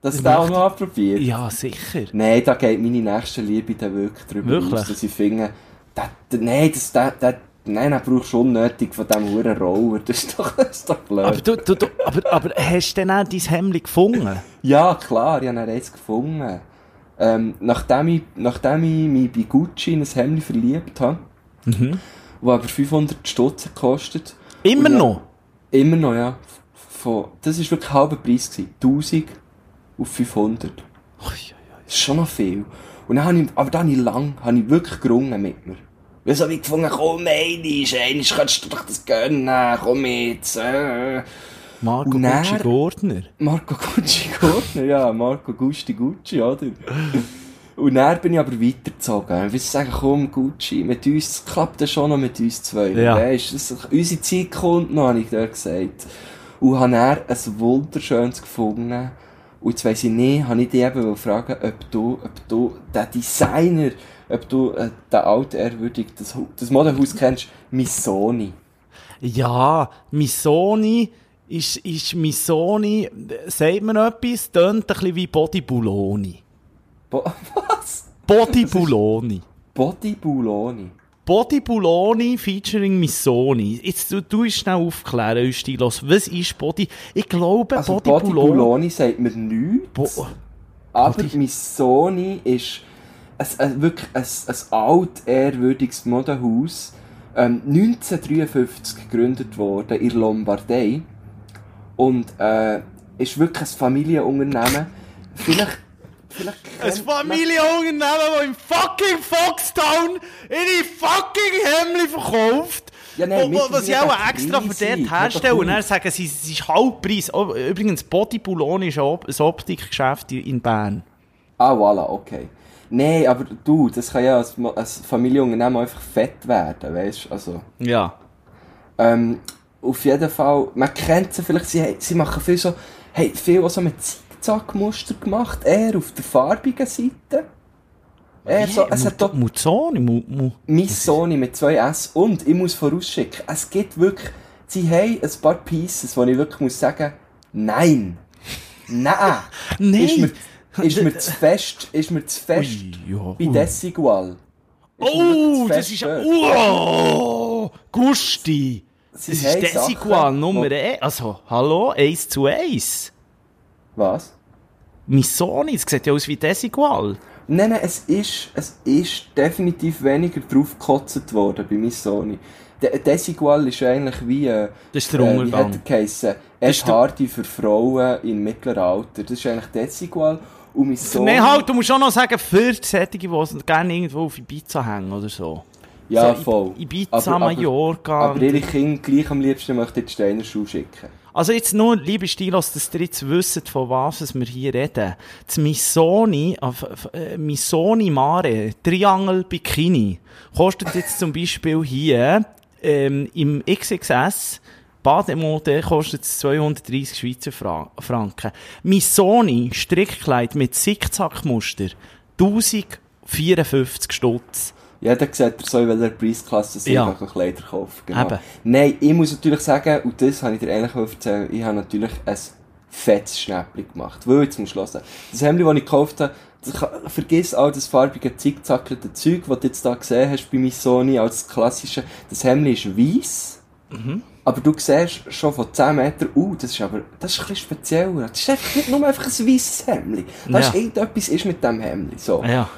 Dass Ich du auch noch anprobiert. Ja, sicher. Nein, da geht meine nächste Liebe dann wirklich drüber Wirklich? aus, dass ich finde, nein, das, da, da, nein, dann brauchst du unnötig von diesem Huren Roller. Das ist doch, [laughs] das ist doch blöd. Aber, du, du, du, aber, aber hast du denn auch dein Hemd gefunden? [laughs] ja, klar, ich habe dann eins gefunden. Ähm, nachdem, ich, nachdem ich mich bei Gucci in ein Hemd verliebt habe, Mhm. Das aber 500 Stutz kostet. Immer ja, noch? Immer noch, ja. von, das ist wirklich halber Preis gewesen. 1000 auf 500. Ui, ui, ui. Das ist schon noch viel. Und dann habe ich, aber dann habe ich lang, habe ich wirklich gerungen mit mir. Weil so habe ich gefunden, komm, einisch, einisch kannst du doch das gönnen, komm jetzt, äh. Marco Und Gucci Gordner. Marco [laughs] Gucci Gordner, ja, Marco Gusti Gucci, oder? Und dann bin ich aber weitergezogen. Ich will sagen, komm, Gucci, mit uns, das klappt das schon noch mit uns zwei. Ja. Weisst, das, unsere Zeit kommt noch, habe ich dort gesagt. Und habe dann ein wunderschönes gefunden. Und jetzt weiss ich nicht, habe ich dich eben fragen, ob du, ob du den Designer, ob du äh, den alten ehrwürdig, das, das Modehaus kennst, Missoni. Ja, Missoni ist, ist Missoni, sagt man etwas, tönt ein bisschen wie Body Buloni. Bo [laughs] was? Body Buloni. Body Buloni. Body Buloni featuring Missoni. Jetzt du, du schnell aufklären, uns Stilos. Was ist Body? Ich glaube, Also Body, Body Buloni. Buloni sagt mir nichts. Bo Aber Body- Missoni ist ein, ein, wirklich ein, ein alt, ehrwürdiges Modehaus. Ähm, 1953 gegründet worden in Lombardei. Und äh, ist wirklich ein Familienunternehmen. Vielleicht, vielleicht Ein kennt man- Familienunternehmen, das im fucking Foxtown ihre fucking Hemli verkauft. Ja, nein, wo, wo, was sie mittlerweile auch extra für dort herstellen. doch Und dann sagen sie, es ist Halbpreis. Oh, übrigens, Body Buloni ist ein Op- ein Optikgeschäft in Bern. Ah, voilà, okay. Nein, aber du, das kann ja als, als Familienunternehmen einfach fett werden, weißt du? Also, Ja. ähm, auf jeden Fall, man kennt sie vielleicht, sie, sie machen viel so, hey, viel auch so mit Zickzackmuster gemacht, eher auf der farbigen Seite. Eher so, es hat doch Muzzoni, mu, mu. Sony mit zwei S und ich muss vorausschicken, es gibt wirklich, sie haben ein paar Pieces, wo ich wirklich muss sagen, nein, nein, [laughs] Nein. ist mir, ist mir zu fest, ist mir zu fest Ui, ja, bei. Desigual. Ist Oh, das ist. Oh, Gusti. Sie Das ist Desigual Nummer wo- 1. Also, hallo, 1 zu 1. Was? Missoni, das sieht ja aus wie Desigual. Nein, nein, es ist, es ist definitiv weniger drauf gekotzt worden bei Missoni. De Desigual ist eigentlich wie, äh, Das ist der äh, wie Untergang. hat er Ed Hardy für Frauen im mittleren Alter. Das ist eigentlich Desigual. Und Missoni... Nein, halt, du musst auch noch sagen, für die Sättige, die gerne irgendwo auf Ibiza hängen oder so. Ja, so, voll. Ibiza, Aber- aber- Mallorca. Aber ihre Kinder gleich am liebsten möchte ich die Steiner Schuhe schicken. Also jetzt nur, liebe Stilos, dass ihr jetzt wisst, von was wir hier reden. Das Missoni, äh, äh, Missoni Mare, Triangle Bikini, kostet jetzt zum Beispiel hier ähm, im XXS Bademode kostet es 230 Schweizer Fra Franken. Missoni Strickkleid mit Zickzackmuster 1054 Stutz. Jeder sieht er so, in welcher Preisklasse sie Ja. Kleider kauft. Genau. Eben. Nein, ich muss natürlich sagen, und das habe ich dir eigentlich auch erzählen, ich habe natürlich ein fettes Schnäppchen gemacht. Weil, jetzt musst du hören. Das Hemd, das ich gekauft habe, das kann, vergiss all das farbige, zickzackelte Zeug, das du jetzt da gesehen hast bei Missoni als klassische. Das Hemd ist weiss. Mhm. Aber du siehst schon von 10 Metern, uh, das ist aber, das ist ein bisschen spezieller. Das ist einfach nicht nur einfach ein weisses Hemd. Da ist Ja. irgendetwas ist mit dem Hemd. So. Ja.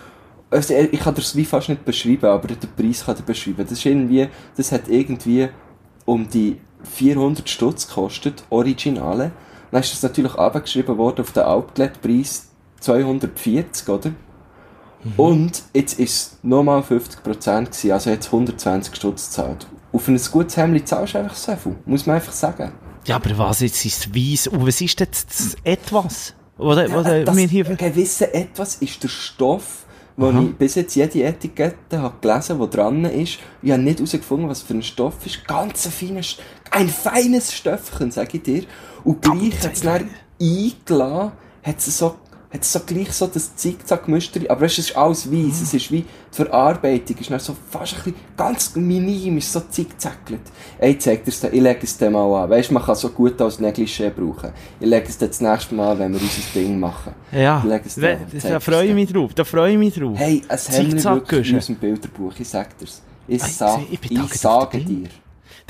Also, ich kann das wie fast nicht beschreiben, aber den Preis kann ich beschreiben. Das ist irgendwie, das hat irgendwie um die 400 Stutz gekostet, Originale. Dann ist das natürlich abgeschrieben worden auf den Outlet-Preis 240, oder? Und jetzt ist es nochmal 50% gewesen, also jetzt 120 Stutz gezahlt. Auf ein gutes Hemd zahlst du einfach so viel, muss man einfach sagen. Ja, aber was jetzt ist weiss? Und was ist jetzt das etwas? Oder, oder das wir hier... gewisse Etwas ist der Stoff, wo ich bis jetzt jede Etikette habe gelesen habe, die dran ist. Ich habe nicht herausgefunden, was für ein Stoff ist. Ganz ein feines, ein feines Stöffchen, sage ich dir. Und gleich hat es dann eingelassen, hat es so, hat es so gleich so das Zickzack-Muster, aber weißt, es ist alles weiss, es ist wie, die Verarbeitung ist dann so fast ein bisschen, ganz minim, ist so zickzackelt. Ey, ich zeig dir's dir, ich lege es dir mal an. Weißt, man kann so gut als Negligé brauchen. Ich lege es dir das nächste Mal, an, wenn wir unser Ding machen. Ja, Leg es da, dir, da, zeig da es freue ich mich drauf, da freue ich mich drauf. Hey, ein Hemd wirklich Zickzackgüsche. aus dem Bilderbuch, ich sag dir's. Ich, Ey, sa ich ich sage dir.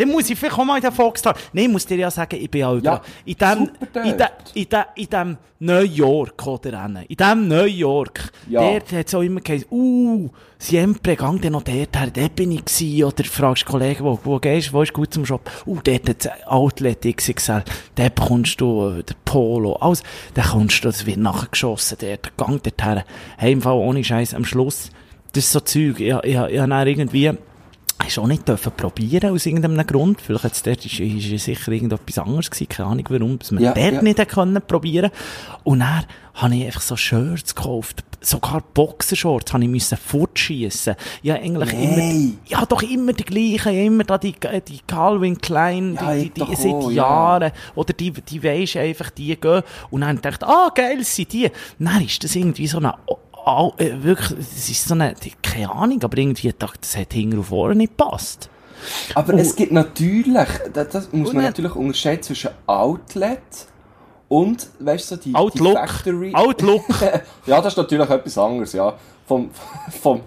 Dann muss ich vielleicht auch mal in den Foxtrot. Nein, ich muss dir ja sagen, ich bin Ja, in dem, in, de, in, de, in dem New York, oder? In dem New York. Ja. Dort hat es auch immer gesagt, uh, siempre, gang dann noch dort her, dort bin ich gewesen. Oder fragst Kollegen, wo, wo gehst, wo ist gut zum Shop? Uh, dort hat es Outlet XXL. Dort bekommst du äh, den Polo. Alles, dann kommst du, das wird nachher geschossen, dort, gang dort her. Hey, im Fall ohne Scheiß am Schluss. Das ist so Zeug, ich, ich, ich, ich habe irgendwie, Hast du auch nicht dürfen probieren aus irgendeinem Grund? Vielleicht jetzt dort ist, ist sicher irgendetwas anderes gewesen, keine Ahnung warum, dass man Ja, dort ja. nicht können probieren. Und dann habe ich einfach so Shirts gekauft. Sogar Boxershorts habe ich müssen fortschiessen. Ja, eigentlich Nein. immer, ja, doch immer die gleichen, immer da die, die Calvin Klein, Ja, die, die, die seit auch, ja. Jahren. Oder die, die weisst einfach, die gehen. Und dann dachte ich, ah, geil sind die. Dann ist das irgendwie so eine, Au- äh, wirklich, das ist so eine, keine Ahnung, aber irgendwie, dachte, das hat hinten und vorne nicht gepasst. Aber es gibt natürlich, das, das muss Und man natürlich unterscheiden zwischen Outlet und, weißt du, so die, Outlook. die Factory. Outlook. [laughs] ja, das ist natürlich etwas anderes, ja. Vom, vom,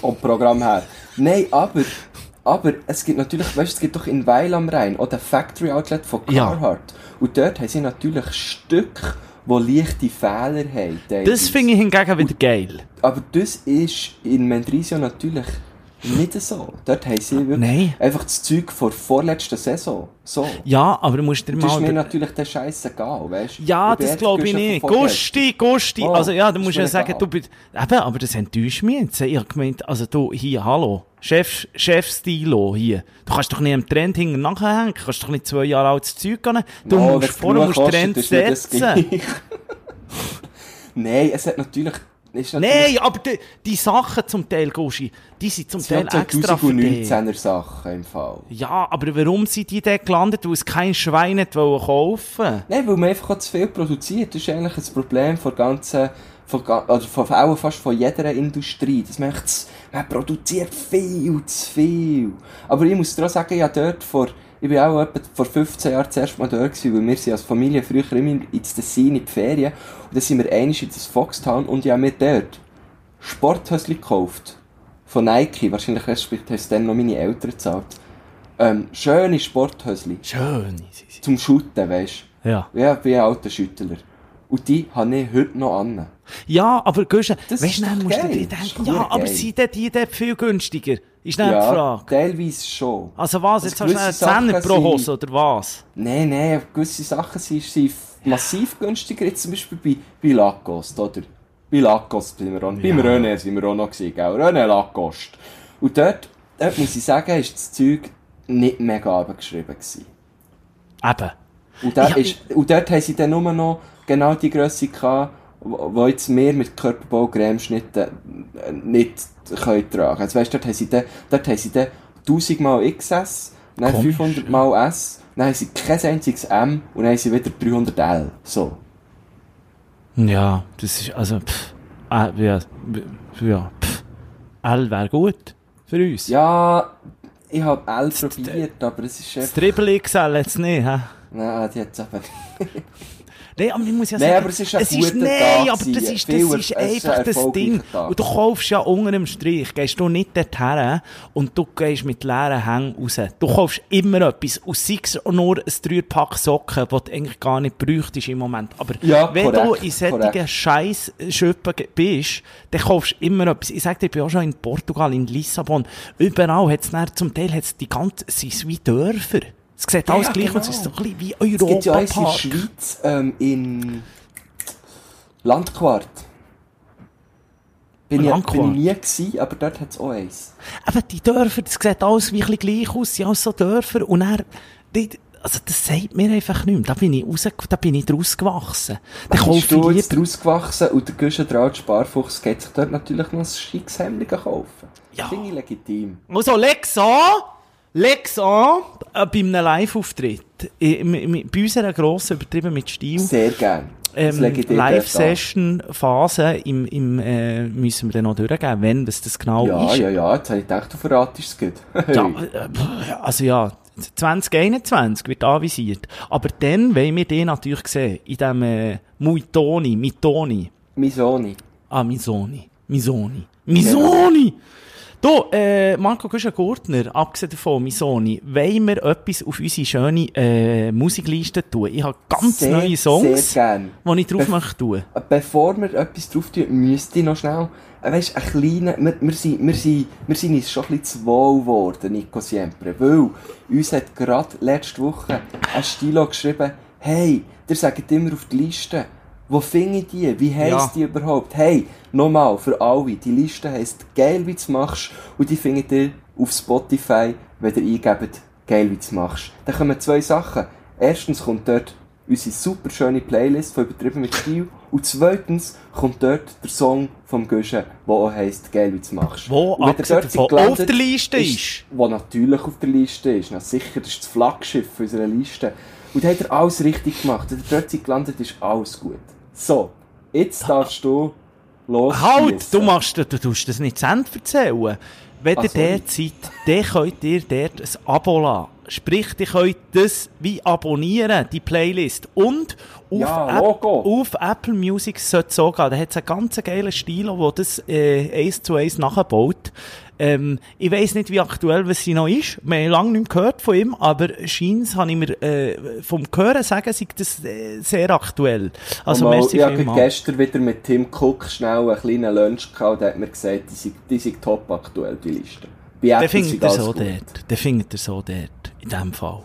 vom Programm her. Nein, aber, aber es gibt natürlich, weißt du, es gibt doch in Weil am Rhein auch den Factory Outlet von Ja. Carhartt. Und dort haben sie natürlich Stücke, die leichte Fehler haben. Das finde ich hingegen wieder geil. Aber das ist in Mendrisio natürlich nicht so. Dort haben sie wirklich Nein. einfach das Zeug vor vorletzten Saison. So. Ja, aber du musst dir Das ist mal... mir natürlich der scheißegal, weißt du? Ja, das glaube ich nicht. von. Gusti, Gusti. Oh, also ja, du musst ja sagen, egal. du bist... Eben, aber das enttäuscht mich jetzt. Ich habe gemeint, also du, hier, hallo. Chef, Chef-Stilo hier. Du kannst doch nicht am Trend hinten nachhängen. Du kannst doch nicht zwei Jahre altes Zeug gehen. Du No, musst vorher musst Trend setzen. [laughs] Nein, es hat natürlich... Nein, aber die, die Sachen zum Teil, Gusti, die sind zum Teil extra für dich. 2019er Sachen im Fall. Ja, aber warum sind die dort gelandet? Weil es kein Schwein hat wollen kaufen Nein, weil man einfach zu viel produziert. Das ist eigentlich ein Problem von ganzen, von, also von, auch fast von jeder Industrie. Das zu- man produziert viel zu viel. Aber ich muss dir auch sagen, ja dort vor, ich bin auch etwa vor 15 Jahren zuerst mal dort gewesen, weil wir sind als Familie früher immer ins Tessin in die Ferien. Und dann sind wir einig in das Foxtown und ich habe mir dort Sporthösli gekauft. Von Nike. Wahrscheinlich respektive haben es dann noch meine Eltern gezahlt. Ähm, schöne Sporthösli. Schön. sie sind- Zum Shooten, weisst du. Ja. Ja, ich bin ein alter Schüttler. Und die habe ich heute noch an. Ja, aber Guschen, Das weißt ist du, dann musst du geil. dir Das ist denken, ja, aber geil. sind die dort viel günstiger? Ist nicht die Ja, Frage. teilweise schon. Also was, Also jetzt hast du einen Zehner pro Hose, oder was? Nein, nein, gewisse Sachen sind, sind massiv günstiger. Jetzt zum Beispiel bei, bei Lacoste, oder? Bei Lacoste sind wir auch, beim René sind wir auch noch gewesen, gell? René Lacoste. Und dort, dort muss ich sagen, ist das Zeug nicht mega abgeschrieben gewesen. Eben. Und, da Ja, ist, und dort haben sie dann nur noch genau die Grösse gehabt, wo jetzt mehr mit Körperbau Cremeschnitt äh, nicht können tragen. Also weißt, dort haben sie dann, dort haben sie dann 1000 mal XS, dann Komisch, 500 mal S, dann haben sie kein einziges M und dann haben sie wieder 300 L. So. Ja, das ist, also, pff, äh, ja, ja, pff, L wäre gut für uns. Ja, ich habe L probiert, aber es ist Das einfach... Triple XL jetzt nicht, hä? Nein, die hat aber... [laughs] Nein, aber ich muss ja Nein, sagen, aber es ist ein es guter nein, Tag aber das ist, das ist es ist einfach ein das Ding. Tag. Und du kaufst ja unter dem Strich, gehst du nicht dorthin und du gehst mit leeren Hängen raus. Du kaufst immer etwas, und sei es nur ein Dreierpack Socken, die du eigentlich gar nicht bräuchtest im Moment. Aber Ja, wenn du korrekt, in solchen korrekt. Scheiß-Schöppen bist, dann kaufst du immer etwas. Ich sag dir, ich bin auch schon in Portugal, in Lissabon, überall hat's dann, zum Teil hat's die ganze, es sind wie Dörfer. Es sieht Ja, alles gleich genau. aus, es ist so ein bisschen wie Es gibt ja eins in der. Schweiz, ähm, in Landquart. Bin, ich, bin ich nie gewesen, aber dort hat es auch eins. Eben, die Dörfer, das sieht alles wie ein bisschen gleich aus, sind alles so Dörfer. Und er, also das sagt mir einfach nicht mehr. Da bin ich raus, da bin ich draus gewachsen. Da bist du jetzt draus gewachsen und der Güschen Draht Sparfuchs geht sich dort natürlich noch ein schickes Hemd kaufen. Ja. Finde ich legitim. also leg's an, leg's an, äh, bei einem Live-Auftritt. M- Bei unserer grossen, übertrieben mit Stil, Sehr gern. Das ähm, Live-Session-Phase im, im, äh, müssen wir dann noch durchgeben, wenn was das genau. Ja, ist. ja, ja, jetzt habe ich gedacht, du verratest es gut. [laughs] Ja, äh, also ja, 2021 wird anvisiert. Aber dann wollen wir den natürlich sehen, in dem äh, Muitoni, Mitoni. Misoni. Ah, Misoni. Misoni. Misoni! Du, äh, Marco Güschen-Gurtner, abgesehen davon, mein Sohn, wollen wir etwas auf unsere schöne äh, Musikliste tun? Ich habe ganz Sehr, neue Songs, die ich drauf Bef- möchte tun. Bevor wir etwas drauf tun, müsste ich noch schnell, äh, weisst, ein kleiner, wir, wir, sind, wir, sind, wir sind uns schon ein bisschen zu wohl geworden, Nico Siempre, weil uns hat gerade letzte Woche ein Stilo geschrieben, hey, ihr sagt immer auf die Liste, wo finde ich die, wie heisst Ja. die überhaupt? Hey, nochmal, für alle, die Liste heisst «Geil, wie du machst» und die findet ihr auf Spotify, wenn ihr eingebt «Geil, wie du machst». Dann kommen zwei Sachen. Erstens kommt dort unsere super schöne Playlist von «Übertrieben mit Stil» und zweitens kommt dort der Song vom Guschen, der auch heisst «Geil, wie du machst». Wo, Und abgesehen davon, gelandet auf der Liste ist. Wo natürlich auf der Liste ist. Na sicher, das ist das Flaggschiff unserer Liste. Und da hat er alles richtig gemacht. Wenn dort seid gelandet ist alles gut. So, jetzt darfst du los. Halt, du machst, du, du tust das nicht zu Ende erzählen. Wenn ihr dort seid, dann könnt ihr dort ein Abo lassen. Sprich, ihr könnt das wie abonnieren, die Playlist. Und auf, Ja, App- auf Apple Music sollte es so gehen. Da hat es einen ganz geilen Stil, der das äh, eins zu eins nachbaut. Ähm, ich weiss nicht, wie aktuell was sie noch ist. Wir haben lange nicht mehr gehört von ihm, aber scheint habe ich mir äh, vom Hören sagen, sei das äh, sehr aktuell. Also, Mal, merci ich vielmals. gestern wieder mit Tim Cook schnell einen kleinen Lunch gehabt und hat mir gesagt, die sind, die sind top aktuell, die Liste. Der findet er so gut. dort. Der findet er so dort. In dem Fall.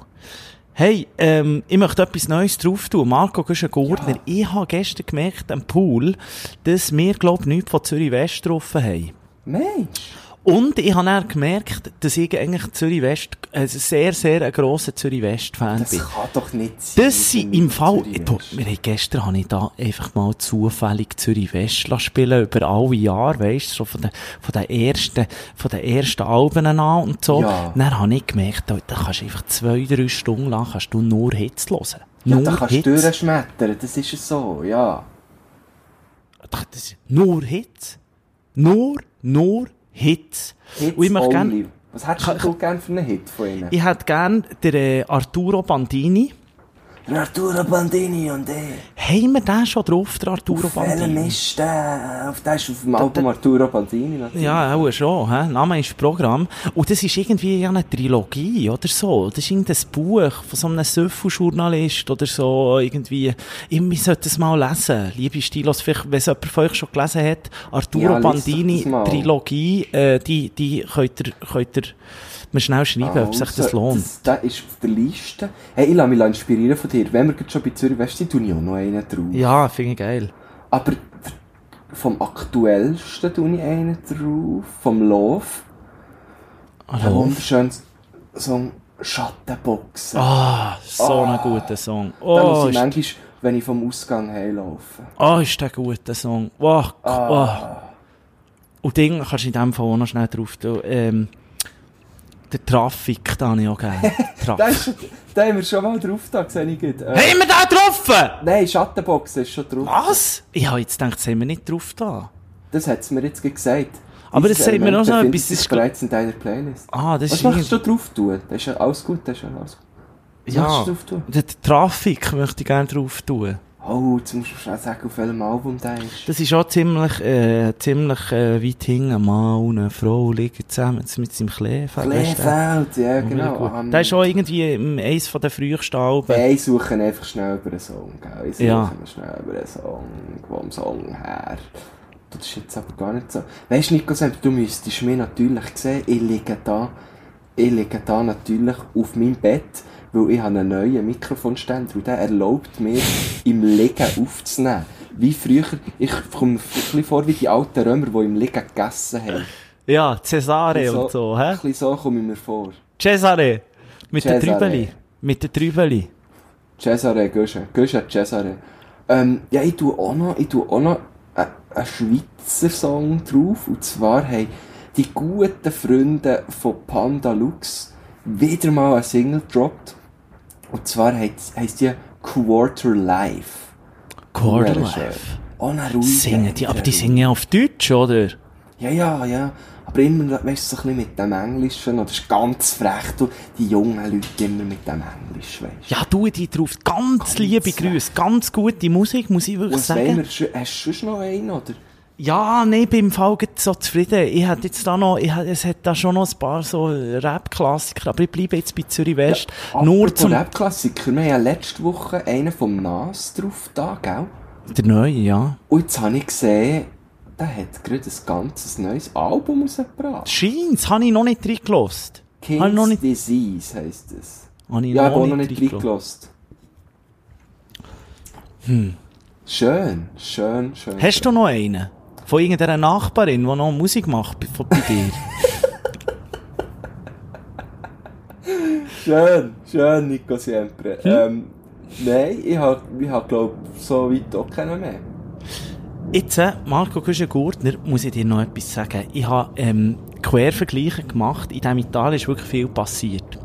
Hey, ähm, ich möchte etwas Neues drauf tun. Marco Güschen-Gurtner. Ich habe gestern gemerkt am Pool, dass wir, glaube ich, nichts von Zürich West getroffen haben. Mensch! Und ich habe dann gemerkt, dass ich eigentlich Zürich West, ein sehr, sehr ein grosser Zürich West-Fan Das bin. kann doch nicht sein. Das sind im Fall, Zürich du, wir haben gestern habe ich da einfach mal zufällig Zürich West lassen spielen, über alle Jahre, weisst du, so von den, von den ersten, von den ersten Alben an und so. Ja. Dann habe ich gemerkt, da, da kannst du einfach zwei, drei Stunden lang kannst du nur Hits hören. Ja, nur da kannst du durchschmettern, das ist es so, ja. Das nur Hits. Nur, nur Hits. Hits Und ich möchte only. gern, Was hättest Kann- du gerne für einen Hit von ihnen? ich hätte gern den äh, Arturo Bandini. Der Arturo Bandini und der. Haben wir den schon drauf, der Arturo Auf Bandini? ist der? Auf der ist auf dem Album Arturo Bandini natürlich. Ja, auch schon. He? Name ist Programm. Und das ist irgendwie eine Trilogie oder so. Das ist irgendein Buch von so einem Söffel-Journalist oder so. Irgendwie. Ich, wir sollten es mal lesen. Liebe Stilos, vielleicht, wenn es jemand von euch schon gelesen hat, Arturo Ja, Bandini. Trilogie, äh, die, die könnt ihr, könnt ihr mir schnell schreiben, ob sich das Also, lohnt. Das, der ist auf der Liste. Hey, ich lasse mich inspirieren von dir. Wenn wir gerade schon bei Zürich West sind, tue ich auch noch einen drauf. Ja, finde ich geil. Aber vom aktuellsten tue ich einen drauf. Vom Love. Ein Hallo. wunderschönes Song Schattenboxen. Ah, so ein guter Song. da Oh, muss ich ist, manchmal, wenn ich vom Ausgang heimlaufe. oh, ist der guter Song. Oh, oh. Ah. Und Ding kannst du in dem Fall auch noch schnell drauf tun. Ähm, der Traffic, da habe ich auch gerne. [laughs] Da, Traffic. da haben wir schon mal drauf, da sehe ich gut. Äh, Haben wir den getroffen? Nein, Schattenboxen ist schon drauf. Was? Ich habe jetzt gedacht, das haben wir nicht drauf da. Das hat es mir jetzt gesagt. Aber das sagt mir Element auch so etwas, das ist- bereits in deiner Playlist. Ah, das Was ist möchtest irgendwie- du drauf tun? Das ist ja alles gut, das ist ja alles gut. Was Ja, du drauf tun? der Traffic möchte ich gerne drauf tun. Oh, du schnell sagen, auf welchem Album der ist. Das ist auch ziemlich, äh, ziemlich äh, weit hinten. Mal und eine Frau liegen zusammen mit seinem Kleefeld. Kleefeld, ja genau. Ähm, Der ist auch irgendwie im eins von den frühesten Alben. Hey, ich suche einfach schnell über einen Song, gell? Ich suche Ja. schnell über einen Song, vom Song her. Das ist jetzt aber gar nicht so. Weißt du, Nico, du müsstest mich natürlich sehen, ich liege da, ich liege da natürlich auf meinem Bett, weil ich habe einen neuen Mikrofonständer und der erlaubt mir, im Liegen aufzunehmen. Wie früher, ich komme ein bisschen vor wie die alten Römer, die im Liegen gegessen haben. Ja, Cesare So- und so, Ein hä? bisschen so komme ich mir vor. Cesare! Mit den Cesare. Trübeli. Mit den Trübeli. Cesare, Gösche. Gösche Cesare. Ähm, ja, ich tue auch noch, ich tue auch noch einen, einen Schweizer Song drauf. Und zwar haben die guten Freunde von Panda Lux wieder mal eine Single gedroppt. Und zwar heisst, heisst die Quarter Life. Quarter. Life. Oh, ruhige. Singen die, aber die singen ja auf Deutsch, oder? Ja, ja, ja. Aber immer, weißt du, so ein bisschen mit dem Englischen. Oder das ist ganz frech, du, die jungen Leute immer mit dem Englisch, weißt du. Ja, du die drauf. Ganz liebe frech. Grüße. Ganz gute Musik, muss ich wirklich wollen sagen. wir? Sch- Hast du sonst noch einen, oder? Ja, nee, ich bin im Fall so zufrieden. Ich hätte jetzt da noch, ich es hat da schon noch ein paar so Rap-Klassiker, aber ich bleibe jetzt bei Zürich West. nur Apropos zum, Rap-Klassiker. Wir haben ja letzte Woche einen vom Nas drauf da, gell? der neue, ja. Und jetzt habe ich gesehen, der hat gerade ein ganzes neues Album rausgebracht. Scheint's, habe ich noch nicht reingelassen. King's noch nicht, Disease heisst es. habe ich Ja, noch noch nicht reingelassen. Hm. Schön, schön, schön. Hast du noch einen? Von irgendeiner Nachbarin, die noch Musik macht bei, von- bei dir? Schön, schön, Nico Siempre. Hm? Ähm, nein, ich habe, ich habe glaube so weit auch keinen mehr. Jetzt, äh, Marco Güschen-Gurtner, muss ich dir noch etwas sagen. Ich habe ähm, Quervergleiche gemacht. In diesem Italien ist wirklich viel passiert.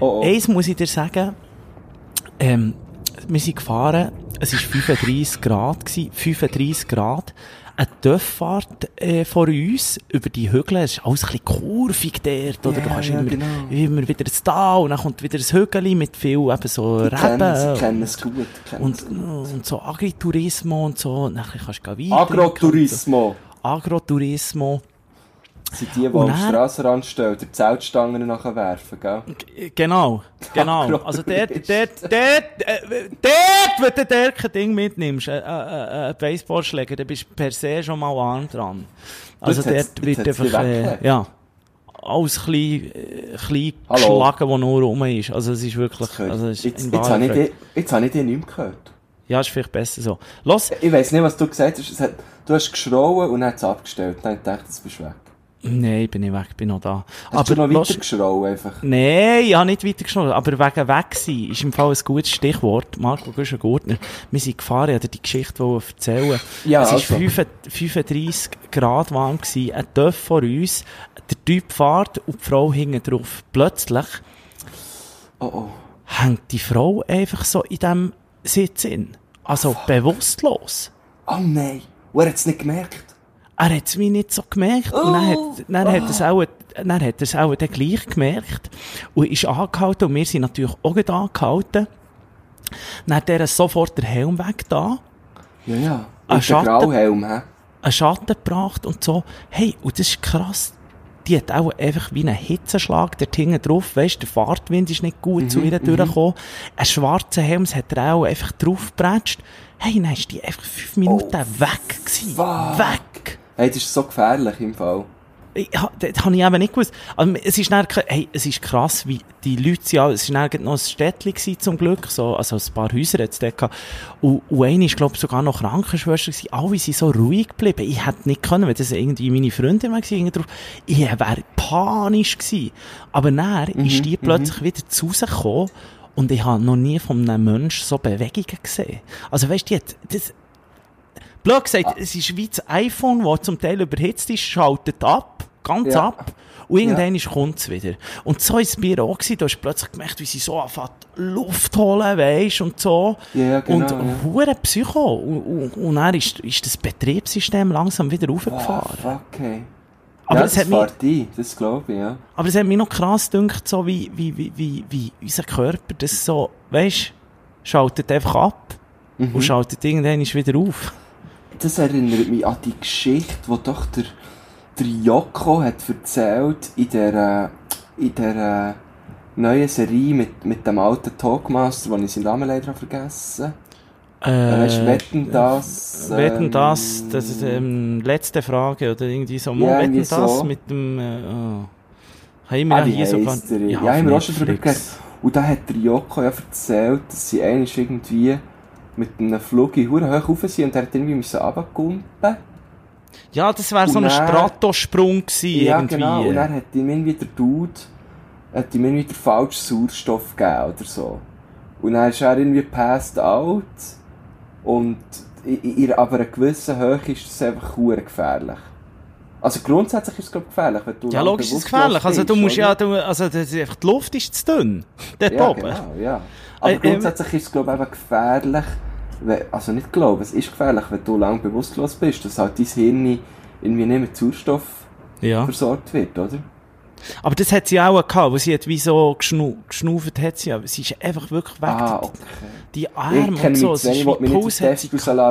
Oh, oh. Eins muss ich dir sagen, ähm, wir sind gefahren, es war 35 Grad, gewesen, 35 Grad. Eine Töfffahrt äh, vor uns über die Hügel, es ist alles ein bisschen kurvig dort, oder Ja, du kannst ja, immer, genau. immer wieder ein Tal und dann kommt wieder ein Hügel mit viel eben so ich es, ich Reben kenne es gut. und, es gut. und so Agriturismo und so, dann kannst du weiter. Agrotourismo Agroturismo. Sind die, die am Strassenrand stehen, die Zeltstangen nachher werfen, gell? G- Genau, genau. Also dort, dort, dort, äh, dort, wenn du dort kein Ding mitnimmst, äh, äh, äh, Baseballschläger, dann bist du per se schon mal arm dran. Also dort wird einfach, äh, ja, alles klein, klein Hallo. geschlagen, was nur rum ist. Also es ist wirklich, Das also es ist jetzt, habe ich dich, jetzt habe ich dich nicht mehr gehört. Ja, ist vielleicht besser so. Los, Ich weiss nicht, was du gesagt hast. Hat, du hast geschrauen und hat es abgestellt. Dann habe ich jetzt bist weg. Nein, bin ich weg, bin noch da. Hast du noch los- weiter geschrauen einfach? Nein, ich habe nicht weitergeschnurrt. Aber wegen weg sein ist im Fall ein gutes Stichwort. Marco Güschen-Gurtner. Wir sind gefahren, ich wollte die Geschichte erzählen. Ja, es war also. 35 Grad warm, gewesen, ein Töff vor uns, der Typ fährt und die Frau hinten drauf. Plötzlich Oh oh. hängt die Frau einfach so in diesem Sitz in. Also bewusstlos. Oh nein. Und er hat es nicht gemerkt. Er hat es mir nicht so gemerkt. Und dann hat, dann hat er es auch, dann hat er es auch dann gleich gemerkt. Und ist angehalten. Und wir sind natürlich auch angehalten. Dann hat er sofort den Helm weg da, Ja, ja. Ein Schatten. Grauhelm, hä? einen Schatten gebracht und so. Hey, und das ist krass. Die hat auch einfach wie einen Hitzenschlag dort hinten drauf. Weißt, der Fahrtwind ist nicht gut zu ihr durchgekommen. Ein schwarzer Helm das hat er auch einfach draufgebratscht. Hey, dann ist die einfach fünf Minuten weg gewesen. fuck. Weg. Hey, das ist so gefährlich im Fall. Ich, ha- das habe ich eben nicht gewusst. Also, es ist dann, hey, es ist krass, wie die Leute sind, es war noch ein Städtchen gewesen, zum Glück, so, also ein paar Häuser jetzt dort gehabt. Und, und eine ist, glaube ich, sogar noch Krankenschwester gewesen. Alle sind so ruhig geblieben. Ich hätte nicht können, wenn das irgendwie meine Freundin gewesen, drauf. Ich wäre panisch gewesen. Aber dann ist die plötzlich wieder zu Hause gekommen und ich habe noch nie von einem Menschen so Bewegungen gesehen. Also, weißt du, die hat, das, Blöd gesagt, es ist wie das iPhone, das zum Teil überhitzt ist, schaltet ab, ganz Ja. ab. Und irgendwann kommt es wieder. Und so war es bei ihr auch. Gewesen. Du hast plötzlich gemerkt, wie sie so anfängt, Luft holen, weisst, und so. Ja, ja, genau, Und ja. hure Psycho. Und, und, und dann ist, ist das Betriebssystem langsam wieder Ah, raufgefahren. fuck, hey. Aber ja, es das hat mich- das glaube ich, ja. Aber es hat mich noch krass gedacht, so wie, wie, wie, wie, wie unser Körper das so, weisst, schaltet einfach ab Mhm. und schaltet irgendwann wieder auf. Das erinnert mich an die Geschichte, die doch der, der Joko hat erzählt in der, in der neuen Serie mit, mit dem alten Talkmaster, wo ich seinen Namen leider habe vergessen Äh, Weißt du, wetten das? Wetten ähm, das, das ist ähm, letzte Frage oder irgendwie so. Ja, wetten das so. mit dem. Äh, oh. Haben wir Ah, ja hier heisst der? Ja, auf haben wir auch schon drüber. Und da hat der Joko ja erzählt, dass sie einmal irgendwie mit einem Flug in Hure hoch rauf sind und er hat irgendwie müssen runterkumpen. Ja, das wäre so ein Stratosprung gewesen, Ja, irgendwie. genau. Und er hat ihm irgendwie der Dude, hat ihm irgendwie den falschen Sauerstoff gegeben oder so. Und dann ist er irgendwie passed out. Und in, aber einer gewissen Höhe ist das einfach hure gefährlich. Also grundsätzlich ist es glaub, gefährlich, wenn du ja, logisch ist es gefährlich. Also, du musst oder? ja, du, also, das ist einfach, die Luft ist zu dünn. [laughs] Dort Ja, oben. genau, ja. Aber Äh, äh, grundsätzlich ist es, glaube ich, eben gefährlich, also nicht glaube, es ist gefährlich, wenn du lang bewusstlos bist, dass halt dein Hirn irgendwie nicht mit Sauerstoff Ja. versorgt wird, oder? Aber das hat sie auch gehabt, wo sie hat wie so geschnu geschnauft hat sie, aber sie ist einfach wirklich weg. Ah, okay. Die Ich Arme kenne und so, mich es zu wenig, ist ich mich nicht auf hat sie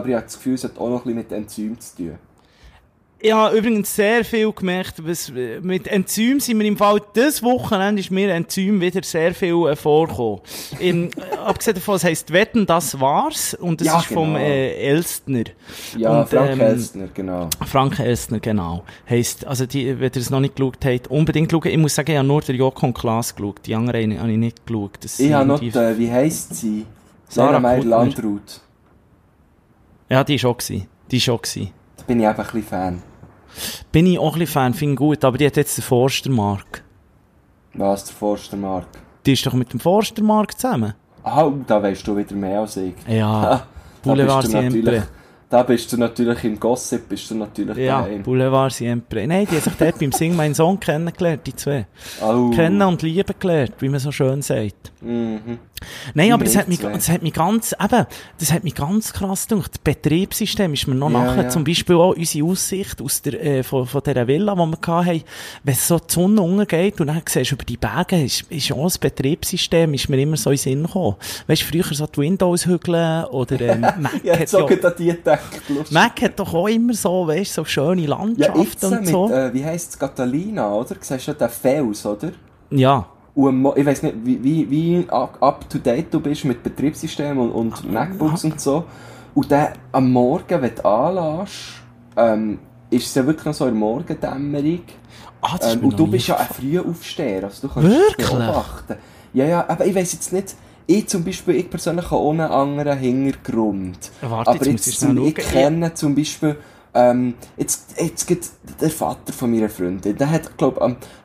ich habe das Gefühl, es hat auch noch ein bisschen mit Enzymen zu tun. Ich habe übrigens sehr viel gemerkt, was, mit Enzym sind wir im Fall, das Wochenende ist mir Enzym wieder sehr viel äh, vorgekommen. Im, [laughs] abgesehen davon, es heisst Wetten, das war's, und das Ja, ist vom genau. äh, Elstner. Ja, Und, Frank ähm, Elstner, genau. Frank Elstner, genau. Heisst, also die, wenn ihr es noch nicht geschaut habt, unbedingt schauen. Ich muss sagen, ich habe nur den Joko und Klaas geschaut. Die anderen habe ich nicht geschaut. Das Ich habe noch, die- wie heisst sie? Sarah Sarah Meyer Kuttner. Landrut. Ja, die ist auch gewesen. Die ist auch gewesen. Da bin ich eben ein bisschen Fan. Bin ich auch ein Fan, finde ich gut, aber die hat jetzt den Forstermark. Was, der Forstermark? Die ist doch mit dem Forstermark zusammen. Ah, da weißt du wieder mehr als ich. Ja, [laughs] Da Boulevard bist du natürlich, Siempre. Da bist du natürlich im Gossip, bist du natürlich Ja, daheim. Boulevard Siempre. Nein, die hat sich dort [laughs] beim Sing meinen Song kennengelernt, die zwei. Oh. Kennen und lieben gelernt, wie man so schön sagt. Mhm. Nein, aber das hat, mich, das hat mich ganz, eben, das hat mich ganz krass gedacht. Das Betriebssystem ist mir noch Ja, nachher, ja. zum Beispiel auch unsere Aussicht aus der, äh, von, von dieser Villa, die wir hatten, wenn so die Sonne untergeht und dann siehst du über die Berge, ist, ist auch das Betriebssystem, ist mir immer so in den Sinn gekommen. Weißt du, früher so die Windows-Hügel oder, ähm, [laughs] Mac Ja, hat so ja, geht an die gedacht. Mac hat doch auch immer so, weißt so schöne Ja, Landschaften jetzt und mit, so. äh, wie heisst es, Catalina, oder? Du siehst ja den Fels, oder? ja. Und ich weiss nicht, wie, wie, wie up, to date du bist mit Betriebssystem und, und MacBooks und so. Und dann am Morgen, wenn du anlässt, ähm, ist es ja wirklich noch so in der Morgendämmerung. Ah, das Ähm, und du bist ja ein Frühaufsteher, also du kannst Wirklich? beobachten. Ja, ja, aber ich weiss jetzt nicht, ich zum Beispiel, ich persönlich habe ohne anderen Hintergrund. Warte, aber jetzt muss ich zum, ich kenne zum Beispiel, ähm, jetzt, jetzt gibt der Vater von meiner Freundin, der hat, glaub,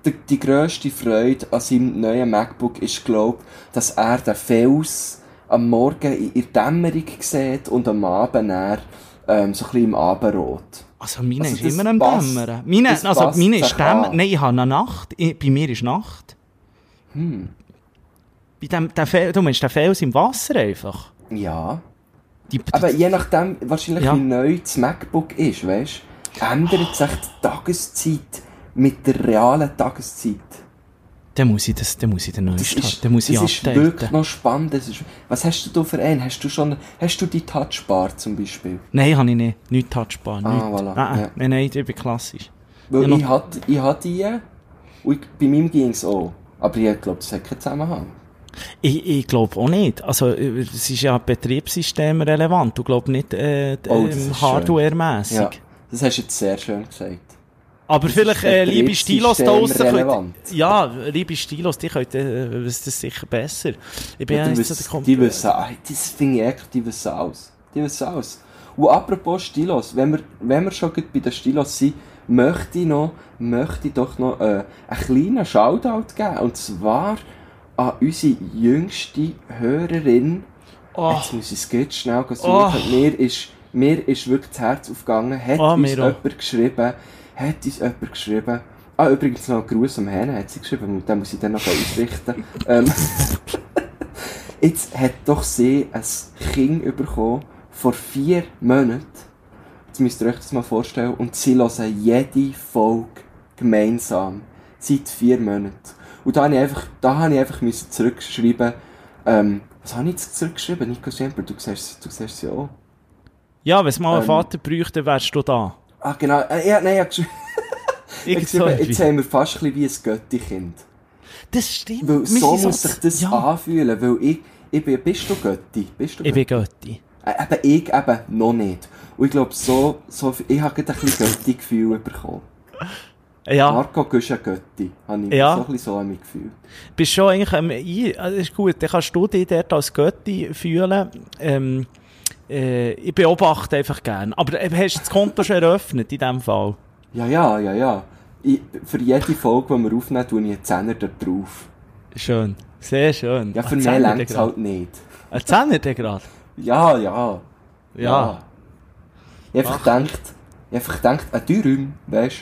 die, die grösste Freude an seinem neuen MacBook ist, glaub, dass er den Fels am Morgen in der Dämmerung sieht und am Abend dann, ähm, so ein bisschen im Abendrot. Also meine Also ist immer am passt- Dämmern. Meine, also meine ist an. Nein, ich habe eine Nacht. Ich, bei mir ist Nacht. Hm. Bei dem, der Fel, du meinst den Fels im Wasser einfach? Ja. Die, Aber je nachdem, wahrscheinlich Ja. wie neu das MacBook ist, weißt ändert sich die Tageszeit mit der realen Tageszeit. dann muss ich das, dann muss ich den haben. ist, Dann muss ich das ist wirklich noch spannend. Ist, was hast du da für einen? Hast du schon, hast du die Touchbar zum Beispiel? Nein, habe ich nicht. Nicht touchbar. Ah, nicht. voilà, Nein, ja. nein, nein, ich bin klassisch. Weil noch- ich hatte, ich hatte die und ich, bei meinem ging es auch. Aber ich glaube, das hat keinen Zusammenhang. Ich, ich glaube auch nicht. Also, äh, es ist ja Betriebssystem relevant. Du glaubst nicht äh, Oh, das ähm, hardware-mässig. Ja, das hast du jetzt sehr schön gesagt. Aber Das vielleicht, äh, liebe Stilos da draussen, betriebssystemrelevant. ja, liebe Stilos, die könnt äh, das sicher besser. Ich bin Ja, ja nicht so der die wissen, ah, das finde ich echt, die wissen alles. Die wissen alles. Und apropos Stilos, wenn wir, wenn wir schon bei den Stilos sind, möchte ich noch, möchte ich doch noch äh, einen kleinen Shoutout geben. Und zwar an unsere jüngste Hörerin. Oh, Jetzt muss ich es ganz schnell suchen. Oh. Mir, ist, mir ist wirklich das Herz aufgegangen. Hat Oh, uns jemand geschrieben, hat uns jemand geschrieben, ah, übrigens noch einen Gruß am Herrn hat sie geschrieben, und den muss ich dann noch ausrichten. [laughs] ähm, [laughs] jetzt hat doch sie ein Kind bekommen, vor vier Monaten. Jetzt müsst ihr euch das mal vorstellen. Und sie hören jede Folge gemeinsam. Seit vier Monaten. Und da habe ich einfach, da habe ich einfach müssen zurückschreiben, ähm, was habe ich jetzt zurückgeschrieben? Nico Schemper, du siehst, du siehst sie auch. ja, wenn es mal einen ähm, Vater bräuchte, wärst du da. Ah, genau. Äh, ja, nein, ich habe geschrieben, [laughs] ich geschrieben, jetzt haben wir fast ein bisschen wie ein Götti-Kind. Das stimmt. Weil so muss sich das ja, anfühlen, weil ich, ich bin, bist du Götti? Bist du Ich bin Götti. Äh, eben, ich eben noch nicht. Und ich glaube, so, so, ich habe gerade ein bisschen Götti-Gefühl bekommen. Ja, Marco, du bist ein Götti. Habe ich Ja. so ein bisschen so an mich gefühlt. bist schon eigentlich, ähm, ich, also ist gut, dann kannst du dich dort als Götti fühlen. Ähm, äh, ich beobachte einfach gern. Aber äh, hast du das Konto schon eröffnet in dem Fall? Ja, ja, ja, ja. Ich, für jede Folge, die wir aufnehmen, tue ich einen Zehner da drauf. Schön. Sehr schön. Ja, für mehr längt es halt nicht. Ein Zehner der gerade? Ja, ja. Ja. Ich habe einfach gedacht, ich habe einfach gedacht, ein Dürüm, weißt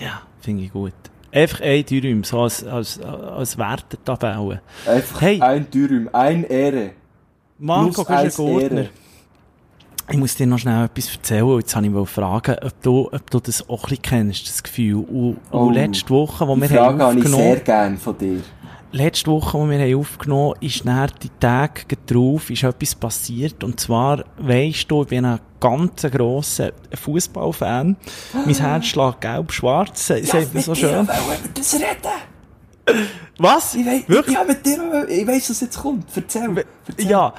Ja, finde ich gut. Einfach ein Dürüm, so als, als, als Wertetabelle. du? Einfach Hey. ein Dürüm, ein Ehre. Marco Plus eins Güschen-Gurtner. Ehre. Ich muss dir noch schnell etwas erzählen. Jetzt habe ich fragen, ob du, ob du das auch ein bisschen kennst, das Gefühl. Und, Oh, und letzte Woche, wo Die wir Frage haben habe ich sehr aufgenommen, gerne von dir. Letzte Woche, wo wir haben aufgenommen, ist nach die Tage drauf ist etwas passiert. Und zwar, weisst du, ich bin ein ganz grosser Fußballfan. Mein Herz schlägt gelb-schwarz. Ja, sagt man so schön. Ich über das reden. Was? Ich weiss, Wirklich? Ja, mit dir, ich weiss, was jetzt kommt. Erzähl. Erzähl. Ja.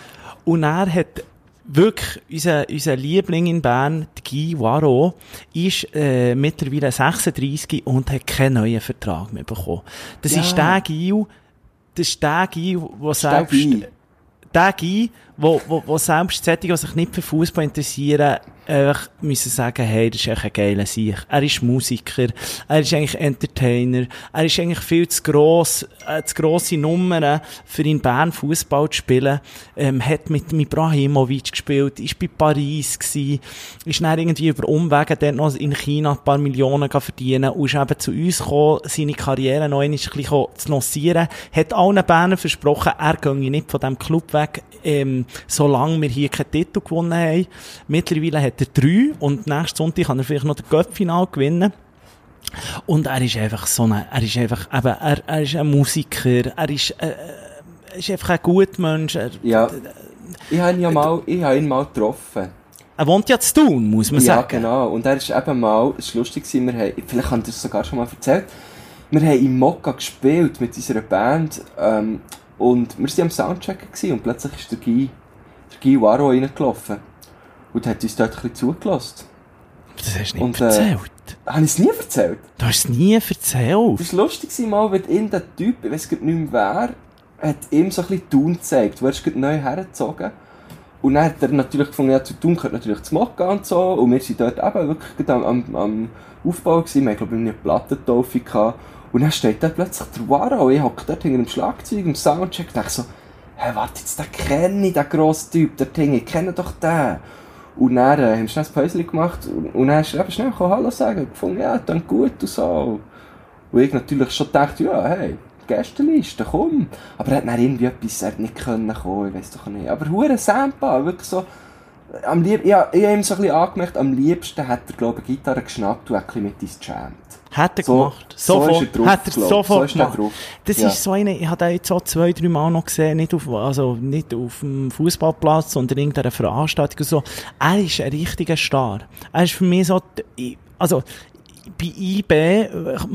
Und er hat wirklich, unser, unser Liebling in Bern, Guy Waro, ist äh, mittlerweile 36 und hat keinen neuen Vertrag mehr bekommen. Das Ja. ist der Guy, das ist der Guy, der selbst... Der Guy, wo, wo, wo selbst solche, die sich nicht für Fußball interessieren, einfach müssen sagen, hey, das ist echt ein geiler Sieg. Er ist Musiker, er ist eigentlich Entertainer, er ist eigentlich viel zu gross, äh, zu grosse Nummern für in Bern Fußball zu spielen, ähm, hat mit Ibrahimovic gespielt, ist bei Paris gsi, ist dann irgendwie über Umwege dort noch in China ein paar Millionen verdienen und ist eben zu uns gekommen, seine Karriere noch ein bisschen zu lancieren, hat allen Bernern versprochen, er gehe nicht von diesem Club weg, ähm, solange wir hier keinen Titel gewonnen haben. Mittlerweile hat er drei und nächsten Sonntag kann er vielleicht noch das Cup-Final gewinnen. Und er ist einfach so ein, er ist einfach, eben, er, er ist ein Musiker, er ist, äh, er ist einfach ein guter Mensch, er, Ja. Ich habe ihn ja mal, ich habe ihn mal getroffen. er wohnt ja zu tun, muss man Ja, sagen. genau. Und er ist eben mal, es war lustig, gewesen, wir haben, vielleicht habe ich das sogar schon mal erzählt, wir haben in Mokka gespielt mit unserer Band ähm, und wir waren am Soundchecken gewesen, und plötzlich ist der Guy, der Guy Waro reingelaufen und hat uns dort ein bisschen zugelassen. Das hast du nicht Und, äh, erzählt. Habe ich es nie erzählt? Du hast es nie erzählt. Es war lustig, mal, wenn ihn der Typ, ich weiß nicht mehr wer, hat ihm so ein bisschen Thun gezeigt. Du wirst gerade neu hergezogen. Und dann hat er natürlich gefunden, ja, zu Thun gehört natürlich zu Mokka und so. Und wir sind dort eben wirklich am, am, am Aufbau gewesen. Wir haben, glaube ich, eine Plattentaufe gehabt. Und dann steht da plötzlich der Waro. Ich hocke dort hinter dem Schlagzeug im Soundcheck und dachte so, hä, warte, jetzt, den kenne ich, den grossen Typ, der Ding, ich kenne doch den. Und dann äh, haben wir schnell ein Päuschen gemacht und, und dann ist er eben schnell Hallo sagen und gefunden, ja, dann gut und so. Und ich natürlich schon gedacht, ja, hey, Gästeliste, komm. Aber er hat dann irgendwie etwas, er hat nicht können kommen, ich weiß doch nicht. Aber hure Sampa, wirklich so, am lieb, ja, ich habe ihm so ein bisschen angemerkt, am liebsten hat er, glaube ich, eine Gitarre geschnappt und ein bisschen mit uns gejammt. Hat er So- gemacht. so Sofort. ist er drauf, hat er glaub sofort So gemacht. Das Ja. ist so eine, ich habe den jetzt so zwei, drei Mal noch gesehen, nicht auf, also nicht auf dem Fußballplatz, sondern in irgendeiner Veranstaltung und so. Er ist ein richtiger Star. Er ist für mich so, ich- also, bei IB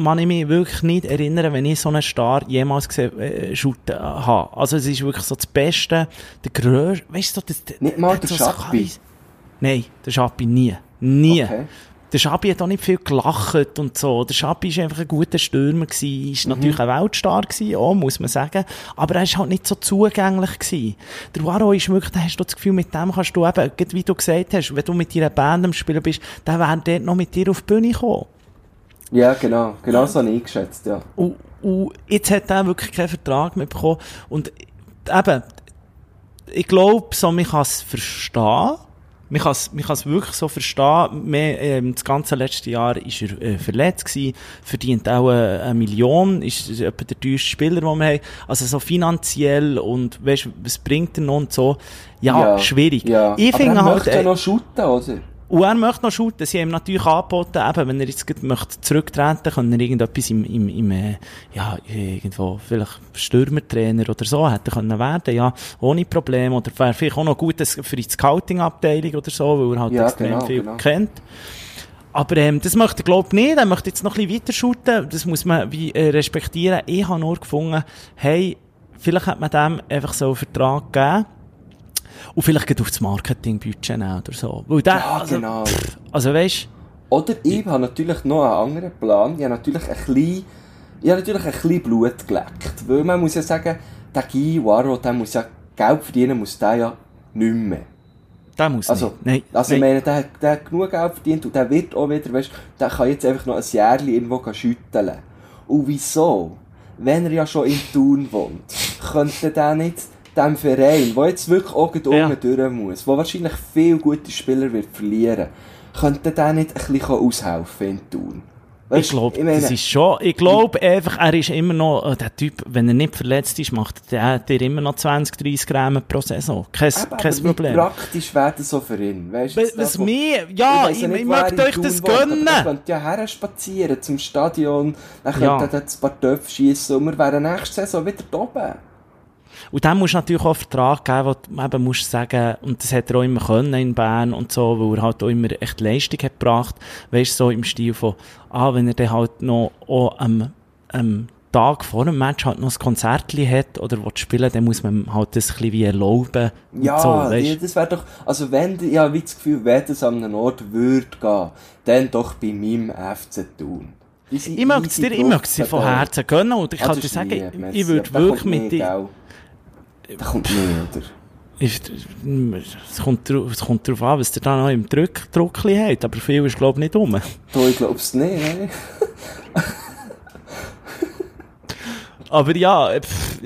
kann ich mich wirklich nicht erinnern, wenn ich so einen Star jemals gesehen äh, shooten habe. Also es ist wirklich so das Beste, der grösste, weißt du, das, Nicht mal der so Schappi? Nein, der Schappi nie. Nie. Okay. Der Schabi hat auch nicht viel gelacht und so. Der Schabi ist einfach ein guter Stürmer gewesen. Ist natürlich ein Weltstar gewesen, auch, muss man sagen. Aber er ist halt nicht so zugänglich gewesen. Der Waro ist wirklich, da hast du das Gefühl, mit dem kannst du eben, wie du gesagt hast, wenn du mit deiner Band am Spielen bist, dann wäre der noch mit dir auf die Bühne gekommen. Ja, genau. Genau so habe ich eingeschätzt, ja. Und, und jetzt hat er wirklich keinen Vertrag mehr bekommen. Und eben, ich glaube, so, man kann es verstehen. Man kann es, man kann es wirklich so verstehen. Mehr, ähm, das ganze letzte Jahr ist er äh, verletzt gewesen, verdient auch äh, eine Million, ist etwa der teuerste Spieler, den wir haben. Also so finanziell und weißt, was bringt er noch und so. Ja, schwierig. Ja. Ich finde er halt, möchte äh, ja noch shooten, oder? Und er möchte noch shooten. Sie haben ihm natürlich angeboten, eben, wenn er jetzt möchte zurücktreten, kann er irgendetwas im, im, im äh, ja, irgendwo, vielleicht Stürmertrainer oder so hätte können werden, ja, ohne Probleme. Oder wäre vielleicht auch noch gut für die Scouting-Abteilung oder so, weil er halt Ja, extrem genau, viel genau. kennt. Aber ähm, das möchte er, glaube ich, nicht. Er möchte jetzt noch ein bisschen weiter shooten. Das muss man wie, äh, respektieren. Ich habe nur gefunden, hey, vielleicht hat man dem einfach so einen Vertrag gegeben. Und vielleicht geht auf das Marketingbudget oder so. Weil der, Ja, also, genau. pff, also weißt Oder ich habe natürlich noch einen anderen Plan. Ich habe natürlich ein bisschen, ich habe natürlich ein bisschen Blut geleckt. Weil man muss ja sagen, der Guy Waro, der muss ja Geld verdienen, muss der ja nicht mehr. der muss Also, nicht. Nein, also ich nein. meine, der, hat- der hat genug Geld verdient und der wird auch wieder, weißt der kann jetzt einfach noch ein Jährchen irgendwo schütteln. Und wieso? Wenn er ja schon in Thun wohnt, könnte der nicht dem Verein, der jetzt wirklich auch gerade Ja. durch muss, der wahrscheinlich viele gute Spieler wird verlieren, könnte der nicht ein bisschen aushelfen in Thun? ich Weisst, glaube, das ist schon, ich glaube einfach, er ist immer noch, äh, der Typ, wenn er nicht verletzt ist, macht der, der immer noch 20, 30 Gramm pro Saison. Kein, eben, kein aber Problem. praktisch wäre das so für ihn? Weißt, Was, was da, mir, ja, ich, ja nicht, ich er möchte euch das aber gönnen. Er könnte ja her spazieren zum Stadion, dann Ja. könnte er dort ein paar Töpfe schiessen und wir wären nächste Saison wieder da oben. Und dann musst du natürlich auch einen Vertrag geben, wo du eben musst sagen, und das hat er auch immer können in Bern und so, weil er halt auch immer echt Leistung hat gebracht. Weißt du, so im Stil von, ah, wenn er dann halt noch auch am, am Tag vor dem Match halt noch ein Konzert hat oder will spielen, dann muss man halt das ein bisschen wie erlauben. Ja, so, die- das wäre doch, also wenn, ich habe das Gefühl, wenn das an einem Ort würde gehen, dann doch bei meinem FC Thun. Sind Ich mag es dir, ich mag es dir von. Herzen gönnen und ich Ah, kann dir sagen, merci. ich würde wirklich mit dir? Da kommt mehr, oder? Ich- Es kommt, drauf, es kommt darauf an, was der da noch im Druck, Druckli hat, aber viel ist, glaube ich, nicht rum. Du, ich glaub's nicht, ne? Aber ja, pff,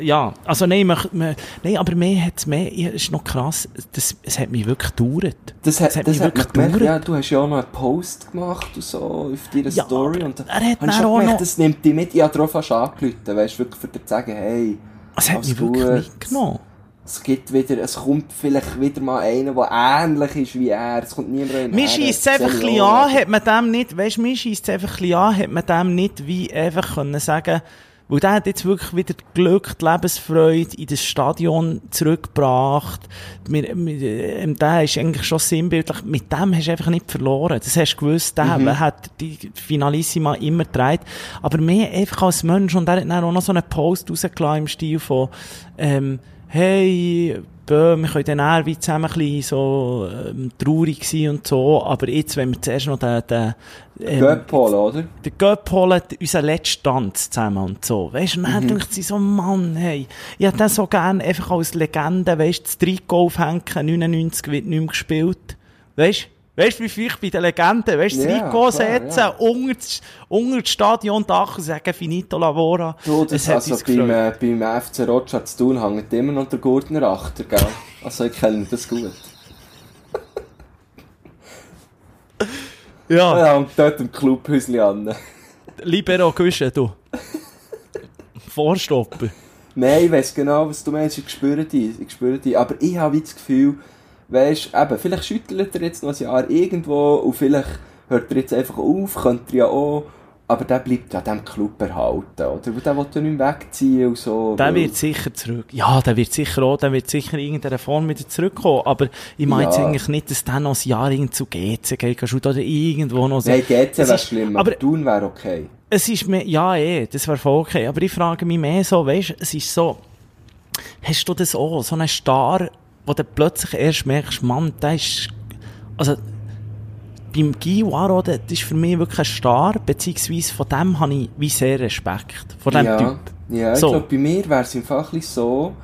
ja, also nein, mach- me- nein aber mehr hat's mehr, ja, es ist noch krass, das, es hat mich wirklich gedauert. Das hat, Das hat das mich hat man wirklich gemerkt, gedauert. ja, du hast ja auch noch einen Post gemacht und so auf deiner Ja, Story. Und da er hat dann auch gemerkt, noch- das nimmt dich mit. Ich habe fast angerufen, weißt du, wirklich für dir zu sagen, hey, Es hat mich wirklich mitgenommen. es gibt wieder, es kommt vielleicht wieder mal einer, der ähnlich ist wie er. Es kommt niemand in Mir scheisst es einfach ein bisschen an, hat man dem nicht, weißt du, mir scheisst es einfach ein bisschen an, hat man dem nicht wie einfach können sagen, weil der hat jetzt wirklich wieder Glück, die Lebensfreude in das Stadion zurückgebracht. Wir, wir, ähm, der ist eigentlich schon sinnbildlich, mit dem hast du einfach nicht verloren. Das hast du gewusst, der hat die Finalissima immer getragen. Aber mehr einfach als Mensch, und er hat dann auch noch so einen Post rausgelassen im Stil von, ähm, hey, bö, wir können dann eher wie zusammen ein bisschen so ähm, traurig sein und so, aber jetzt, wenn wir zuerst noch den, den, ähm, Göppol, oder? den Göpp holen, unseren letzten Tanz zusammen und so. Weißt du, und Mhm. dann denkt sie so, Mann, hey, ich hätte den so gerne einfach als Legende, weißt du, das Trikot aufhängen, 99 wird nicht mehr gespielt. Weißt du? Weißt du, wie viel ich bei den Legenden, weißt du, das Ja, Trikot setzen, ja. unter, das, unter das Stadiondach und sagen, finito lavora. Du, das, hat also beim, äh, beim FC Roger zu tun hängt immer noch der Gurtner Achter, gell? Also ich kenne das gut. Ja, Ja, und dort im Clubhäuschen an. Libero Güsche, du. Vorstopper. Nein, ich weiss genau, was du meinst. Ich spüre die, ich spüre die. Aber ich habe das Gefühl, weisst, eben, vielleicht schüttelt er jetzt noch ein Jahr irgendwo und vielleicht hört er jetzt einfach auf, könnte er ja auch. Aber der bleibt ja dem Club erhalten, oder? Weil der will ja nicht mehr wegziehen und so. Der wird sicher zurück. Ja, der wird sicher auch, der wird sicher in irgendeiner Form wieder zurückkommen. Aber ich meine Ja. jetzt eigentlich nicht, dass der noch ein Jahr irgend zu GC geht oder irgendwo noch so. Nein, GC wäre ist- schlimm, aber- aber Thun wäre okay. Es ist mir, ja, eh, das wäre voll okay. Aber ich frage mich mehr so, weißt, es ist so, hast du das auch, so einen Star, wo du plötzlich erst merkst, Mann, der ist, also, beim Guy Waro, das ist für mich wirklich ein Star, beziehungsweise von dem habe ich wie sehr Respekt, von dem ja, Typ. Ja, ich So. glaube, bei mir wäre es im Fall so,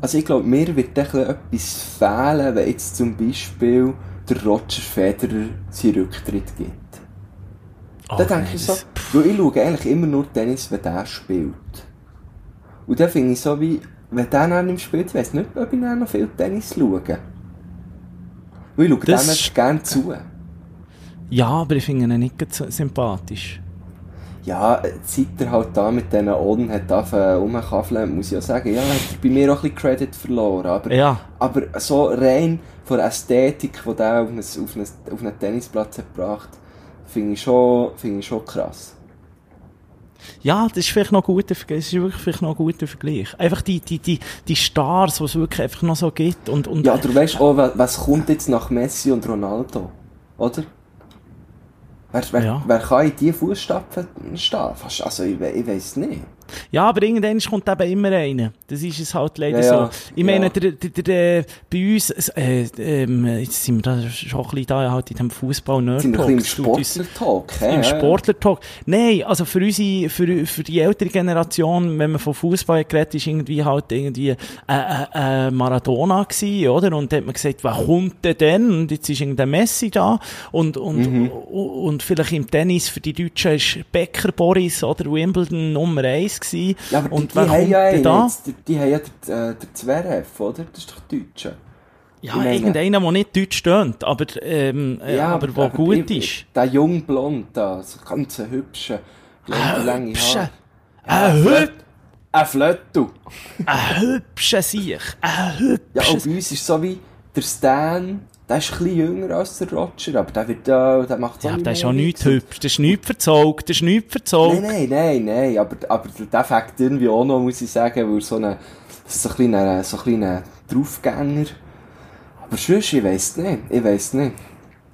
also ich glaube, mir wird ein bisschen etwas fehlen, wenn jetzt zum Beispiel der Roger Federer seinen Rücktritt gibt. Oh, da denke ich so, weil ich schaue eigentlich immer nur Tennis, wenn der spielt. Und dann finde ich so wie, wenn der dann nicht spielt, weiss nicht, ob ich dann noch viel Tennis schaue. Weil ich schaue Das dem gerne zu. Ja, aber ich finde ihn nicht so sympathisch. Ja, seit er halt da mit diesen Ohren hat angefangen rumkaffeln, muss ich ja sagen, ja, hat er bei mir auch ein bisschen Credit verloren. Aber, Ja. aber so rein von der Ästhetik, die der auf einen, auf einen, auf einen Tennisplatz hat gebracht, finde ich, schon- finde ich schon krass. Ja, das ist vielleicht noch ein guter Vergleich. Das ist wirklich vielleicht noch ein guter Vergleich. Einfach die, die, die, die Stars, die es wirklich einfach noch so gibt. Und, und Ja, du weißt auch, wa- was kommt jetzt nach Messi und Ronaldo, oder? Wer, wer, Ja. wer kann in diese Fußstapfen stehen? Also ich, ich weiß nicht. Ja, aber irgendwann kommt eben immer einer. Das ist es halt leider Ja, ja. so. Ich meine, Ja. der, der, der, bei uns, äh, ähm, jetzt sind wir da schon ein bisschen da halt in dem fußball nerd Sind wir ein bisschen im Talk. Sportler-Talk, hä? Im Sportler-Talk. Nein, also für unsere, für, für die ältere Generation, wenn man von Fußball geredet ist irgendwie halt irgendwie, äh, äh, äh, Maradona gewesen, oder? Und da hat man gesagt, wer kommt denn denn? Und jetzt ist irgendein Messi da. Und, und, Mhm. und, und vielleicht im Tennis für die Deutschen ist Becker Boris oder Wimbledon Nummer eins gewesen. Ja, aber und die, die haben ja einen, da? jetzt, die, die haben ja den, äh, den Zverev, oder? Das ist doch Deutscher. Ja, meine- irgendeiner, der nicht deutsch stöhnt, aber, ähm, äh, aber, der gut ich- ist. Der jung blond da, so ganz ein hübscher, blonde, lange hübscher. Haare. Ein hüb- Ein Flöttu. Ein hübscher Sieg. Ein Ja, hübscher und bei uns ist so wie der Stan, der ist ein jünger als der Roger, aber der wird da, der macht Ja, auch aber das ist auch nichts hübsch. Das ist nichts verzollt. Das ist nichts verzollt. Nein, nein, nein, nein, aber, aber der Fakt irgendwie auch noch, muss ich sagen, weil so ist so ein kleiner, so ein kleiner Draufgänger. Aber sonst, ich weiss nicht, ich weiss nicht.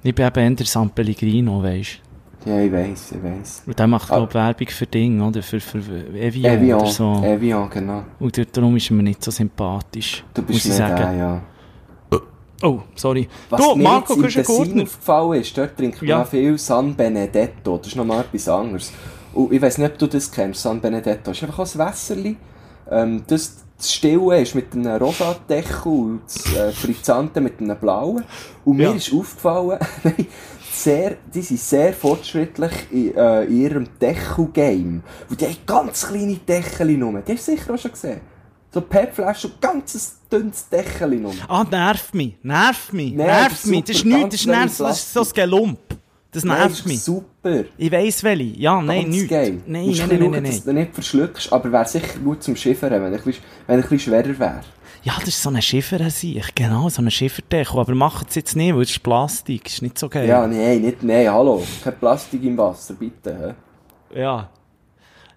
Ich bin eben eher der San Pellegrino, weisst Ja, ich weiss, ich weiss. Und der macht, Ah. glaube ich, Werbung für Dinge, oder? Für, für Evian, Evian, oder so. Evian, genau. Und darum ist er mir nicht so sympathisch. Du bist muss ich mehr sagen. der, ja. Oh, sorry. Was du, mir Marco jetzt im Tessin aufgefallen ist, dort trinkt man Ja. viel San Benedetto. Das ist nochmal etwas anderes. Und ich weiss nicht, ob du das kennst, San Benedetto. Das ist einfach ein Wässerli. Ähm, das, das Stille ist mit einem rosa Deckel und das äh, Frizzante mit einem blauen. Und mir Ja. ist aufgefallen, [laughs] sehr, die sind sehr fortschrittlich in, äh, in ihrem Deckel-Game. Und die haben ganz kleine Deckel nur. Die hast du sicher auch schon gesehen. So PET-Flaschen ganz dünnes Deckel nur. Ah, nervt mich. Nervt mich. Nein, nervt das ist mich. Das ist nichts. Das ist, nervt, das ist so ein Gelump. Das Nein, nervt das ist mich. super. Ich weiss welche. Ja, nein, nichts. geil. Nein, nein, ein nein, nein, schauen, dass nein. du nicht verschluckst, aber wäre sicher gut zum Schiffern, wenn er ein bisschen, wenn er ein bisschen schwerer wäre. Ja, das ist so ein Schiffer an sich. Genau, so ein Schifferdeckel. Aber macht es jetzt nicht, weil es ist Plastik. Ist nicht so geil. Ja, nein, nicht, nein, hallo. Kein Plastik im Wasser, bitte. Ja.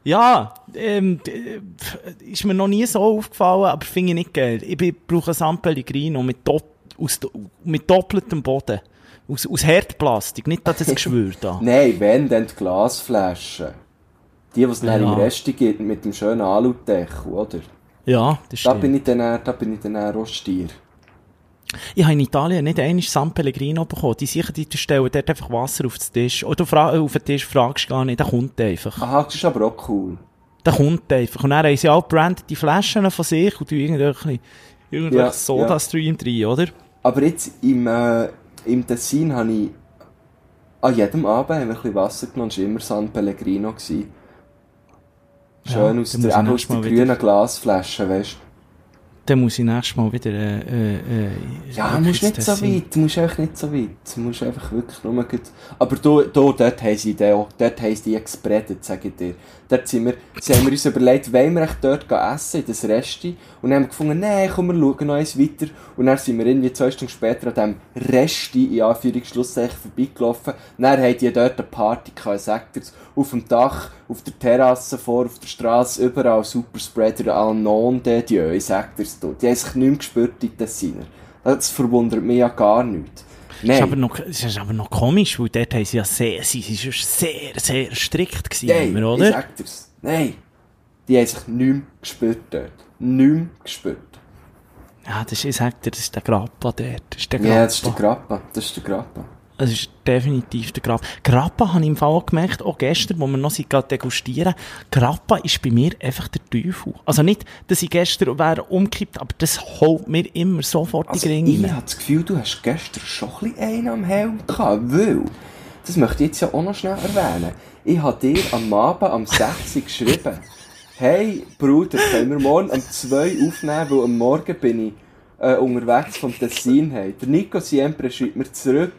Ja, ähm, pf, ist mir noch nie so aufgefallen, aber finde ich nicht geil. Ich brauche ein San Pellegrino mit, dopp, aus, mit doppeltem Boden. Aus, aus Herdplastik, nicht das Geschwür da. [laughs] Nein, wenn, dann die Glasflaschen. Die, die es dann Ja. im Rest gibt, mit dem schönen Aludeckel, oder? Ja, das Da stimmt. bin ich dann, da bin ich dann eher Rostier. Ich habe in Italien nicht einmal San Pellegrino bekommen. Die sicher, die stellen dort einfach Wasser auf den Tisch. Oder auf den Tisch fragst gar nicht, der kommt einfach. Aha, das ist aber auch cool. Der kommt einfach. Und dann haben sie auch brandete Flaschen von sich und tun irgendwelche, irgendwelche Ja, Soda-Stream drin, oder? Aber jetzt im, äh, im Tessin habe ich an jedem Abend haben wir ein bisschen Wasser genommen. Es war immer San Pellegrino. Gewesen. Ja, Schön aus dann der, aus Mal grünen wieder- Glasflasche, weißt du? Dann muss ich nächstes Mal wieder, äh, äh, Ja, musst nicht so weit, musst einfach nicht so weit. Musst einfach wirklich nur. Aber du, du, dort haben sie auch, dort haben sie die gespreadet, sage ich dir. Dort sind wir, sie haben wir uns überlegt, wollen wir echt dort essen, in das Resti? Und dann haben wir gefunden, nein, komm, wir schauen noch eins weiter. Und dann sind wir irgendwie zwei Stunden später an diesem Resti, in Anführungsschlusszeichen, vorbeigelaufen. Dann haben die dort eine Party gehabt, ich sag dir's, auf dem Dach, auf der Terrasse vor, auf der Straße, überall Superspreader, all non de Dieu, dir's du. Die haben sich nicht mehr gespürt, die Tessiner. Das verwundert mich ja gar nicht. Das ist, Nein, aber noch, ist aber noch komisch, weil dort haben sie ja sehr, sie sie sind sehr, sehr strikt gewesen, nein, immer, ich oder? sag dir's. Nein. Die haben sich nicht mehr gespürt dort. Nicht mehr gespürt. Ja, das ist, ich sag dir, das ist der Grappa dort. Das ist der Grappa. Ja, das ist der Grappa. Das ist der Grappa. Das ist definitiv der Grappa. Grappa habe ich im Fall auch gemerkt, auch gestern, wo wir noch sind, gerade degustieren. Grappa ist bei mir einfach der Teufel. Also nicht, dass ich gestern wäre umgekippt, aber das holt mir immer sofort Also, die ich Gringe rein. habe das Gefühl, du hast gestern schon ein bisschen einen am Helm gehabt, weil, das möchte ich jetzt ja auch noch schnell erwähnen, ich habe dir am Abend am 6 Uhr geschrieben, [laughs] hey Bruder, können wir morgen um 2 aufnehmen, weil am Morgen bin ich äh, unterwegs vom Tessin hey. Der Nico Siempre schreibt mir zurück,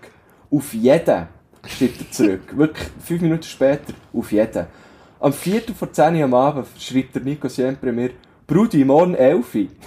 auf jeden, schreibt er zurück, [laughs] wirklich fünf Minuten später, auf jeden. Am 4. vor 10 Uhr am Abend schreibt der Nico Siempre mir, Brudi, morgen 11 Uhr. [laughs]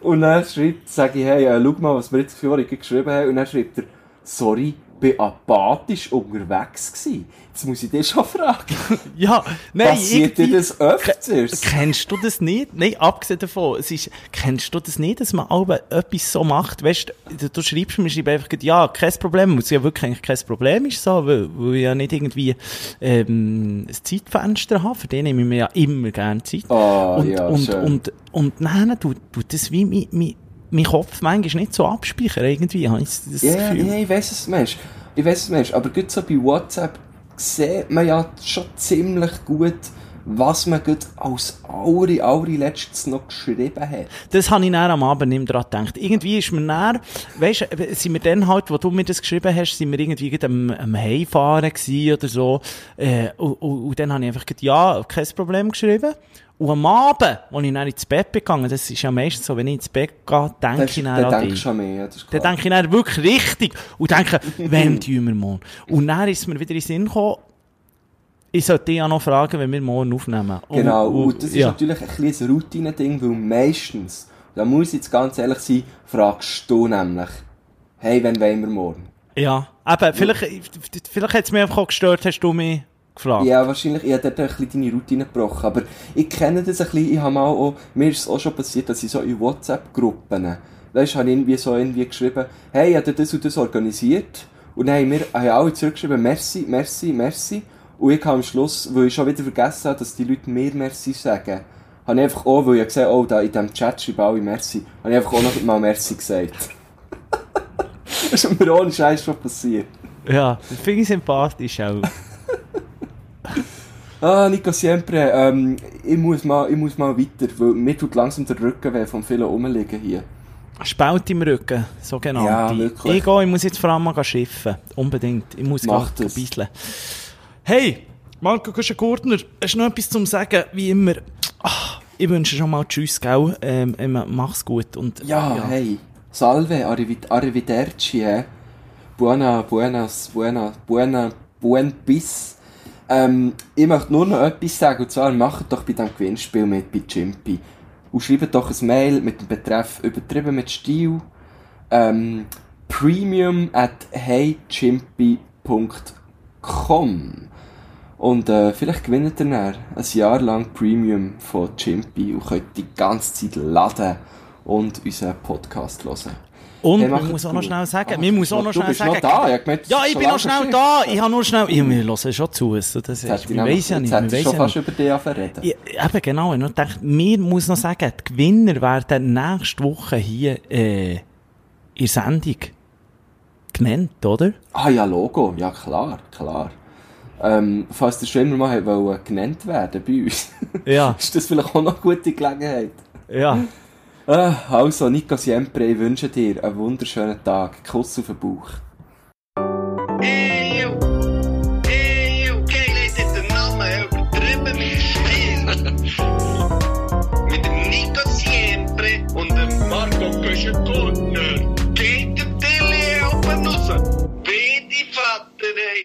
Und dann schreibt, sage ich, hey, äh, schau mal, was wir jetzt vorhin geschrieben haben. Und dann schreibt er, sorry, bin apathisch unterwegs gewesen. Jetzt muss ich dich schon fragen. [laughs] Ja, nein, Passiert dir das öfters? Kennst du das nicht? Nein, abgesehen davon, es ist, kennst du das nicht, dass man auch etwas so macht? Weißt du, du schreibst mir schreib einfach, ja, kein Problem, was ja wirklich eigentlich kein Problem ist, so, weil, weil ich ja nicht irgendwie, ähm, ein Zeitfenster habe, für den nehme ich mir ja immer gerne Zeit. Ah, und, ja, und, schön. und, und, nein, du, du, das wie mein, mein, mein Kopf manchmal nicht so abspeichern, irgendwie, habe ich das ja, Gefühl. ja, ich weiss es, Mensch. Ich weiss es, Mensch. Aber gut so bei WhatsApp sieht man ja schon ziemlich gut, was man gut als aller, allerletztes noch geschrieben hat. Das habe ich dann am Abend nicht mehr dran gedacht. Irgendwie ist mir dann, weisst du, sind wir dann halt, wo du mir das geschrieben hast, sind wir irgendwie am, am Heimfahren oder so. Äh, und, und, und dann habe ich einfach gesagt, ja, kein Problem geschrieben. Und am Abend, als ich dann ins Bett gegangen, das ist ja meistens so, wenn ich ins Bett gehe, denke Das, ich dann an dich. schon mehr, ja, Dann denke ich dann wirklich richtig und denke, [laughs] wenn tun wir morgen? Und dann ist mir wieder in den Sinn gekommen, ich sollte dich ja noch fragen, wenn wir morgen aufnehmen. Und- Genau, und- und das ist ja. natürlich ein ein Routine-Ding, weil meistens Da muss ich jetzt ganz ehrlich sein, fragst du nämlich, hey, wann wollen wir morgen? Ja, eben, vielleicht, vielleicht hat es mich einfach gestört, hast du mich gefragt. Ja, wahrscheinlich, ich habe dort ein bisschen deine Routine gebrochen, aber ich kenne das ein bisschen, ich habe mal auch, mir ist es auch schon passiert, dass ich so in WhatsApp-Gruppen, weißt du, habe ich irgendwie so irgendwie geschrieben, hey, ich habe das und das organisiert, und dann haben wir haben alle zurückgeschrieben, merci, merci, merci, und ich habe am Schluss, weil ich schon wieder vergessen habe, dass die Leute mir merci sagen, habe ich einfach auch, weil ich gesehen oh, da in diesem Chat schreiben alle merci, habe ich einfach auch noch mal merci gesagt. [laughs] das ist mir ohne Scheiß schon passiert. Ja, das finde ich sympathisch auch. Ah, Nico Siempre, ähm, ich, muss mal, ich muss mal weiter, weil mir tut langsam der Rücken weh vom vielen Rumliegen hier. Spalt im Rücken, so genannt. Ja, wirklich. Ich gehe, ich muss jetzt vor allem mal schiffen. Unbedingt. Ich muss Mach das. ein bisschen. Hey, Marco Kuschen-Gurtner, hast du noch etwas zum Sagen? Wie immer, ah, ich wünsche schon mal Tschüss, gell? Ähm, ähm, mach's gut und... Ja, hey, salve, arrivederci, hä? Buona, buenas, buena, buena, buen bis. Ähm, ich möchte nur noch etwas sagen, und zwar macht doch bei diesem Gewinnspiel mit bei Chimpy. Und schreibt doch ein Mail mit dem Betreff übertrieben mit Stil. Ähm, premium at heychimpy.com Und äh, vielleicht gewinnt ihr dann ein Jahr lang Premium von Chimpy und könnt die ganze Zeit laden und unseren Podcast hören. Und Hey, man muss auch noch schnell sagen, man muss auch noch schnell noch sagen... da? Ich gemeint, ja, ich bin noch schnell da. Ich habe nur schnell... Ja, wir hören schon zu. So, das ist, ich wir nämlich- weiss ja nicht, ich weiss schon fast über dich. Ja, eben genau, ich gedacht, mir muss noch sagen, die Gewinner werden nächste Woche hier äh, in der Sendung genannt, oder? Ah ja, Logo. Ja, klar, klar. Ähm, falls der schon immer mal wollen, genannt werden bei uns, Ja, [laughs] ist das vielleicht auch noch eine gute Gelegenheit. ja. Ah, also, Nico Siempre, ich wünsche dir einen wunderschönen Tag. Kuss auf den Bauch.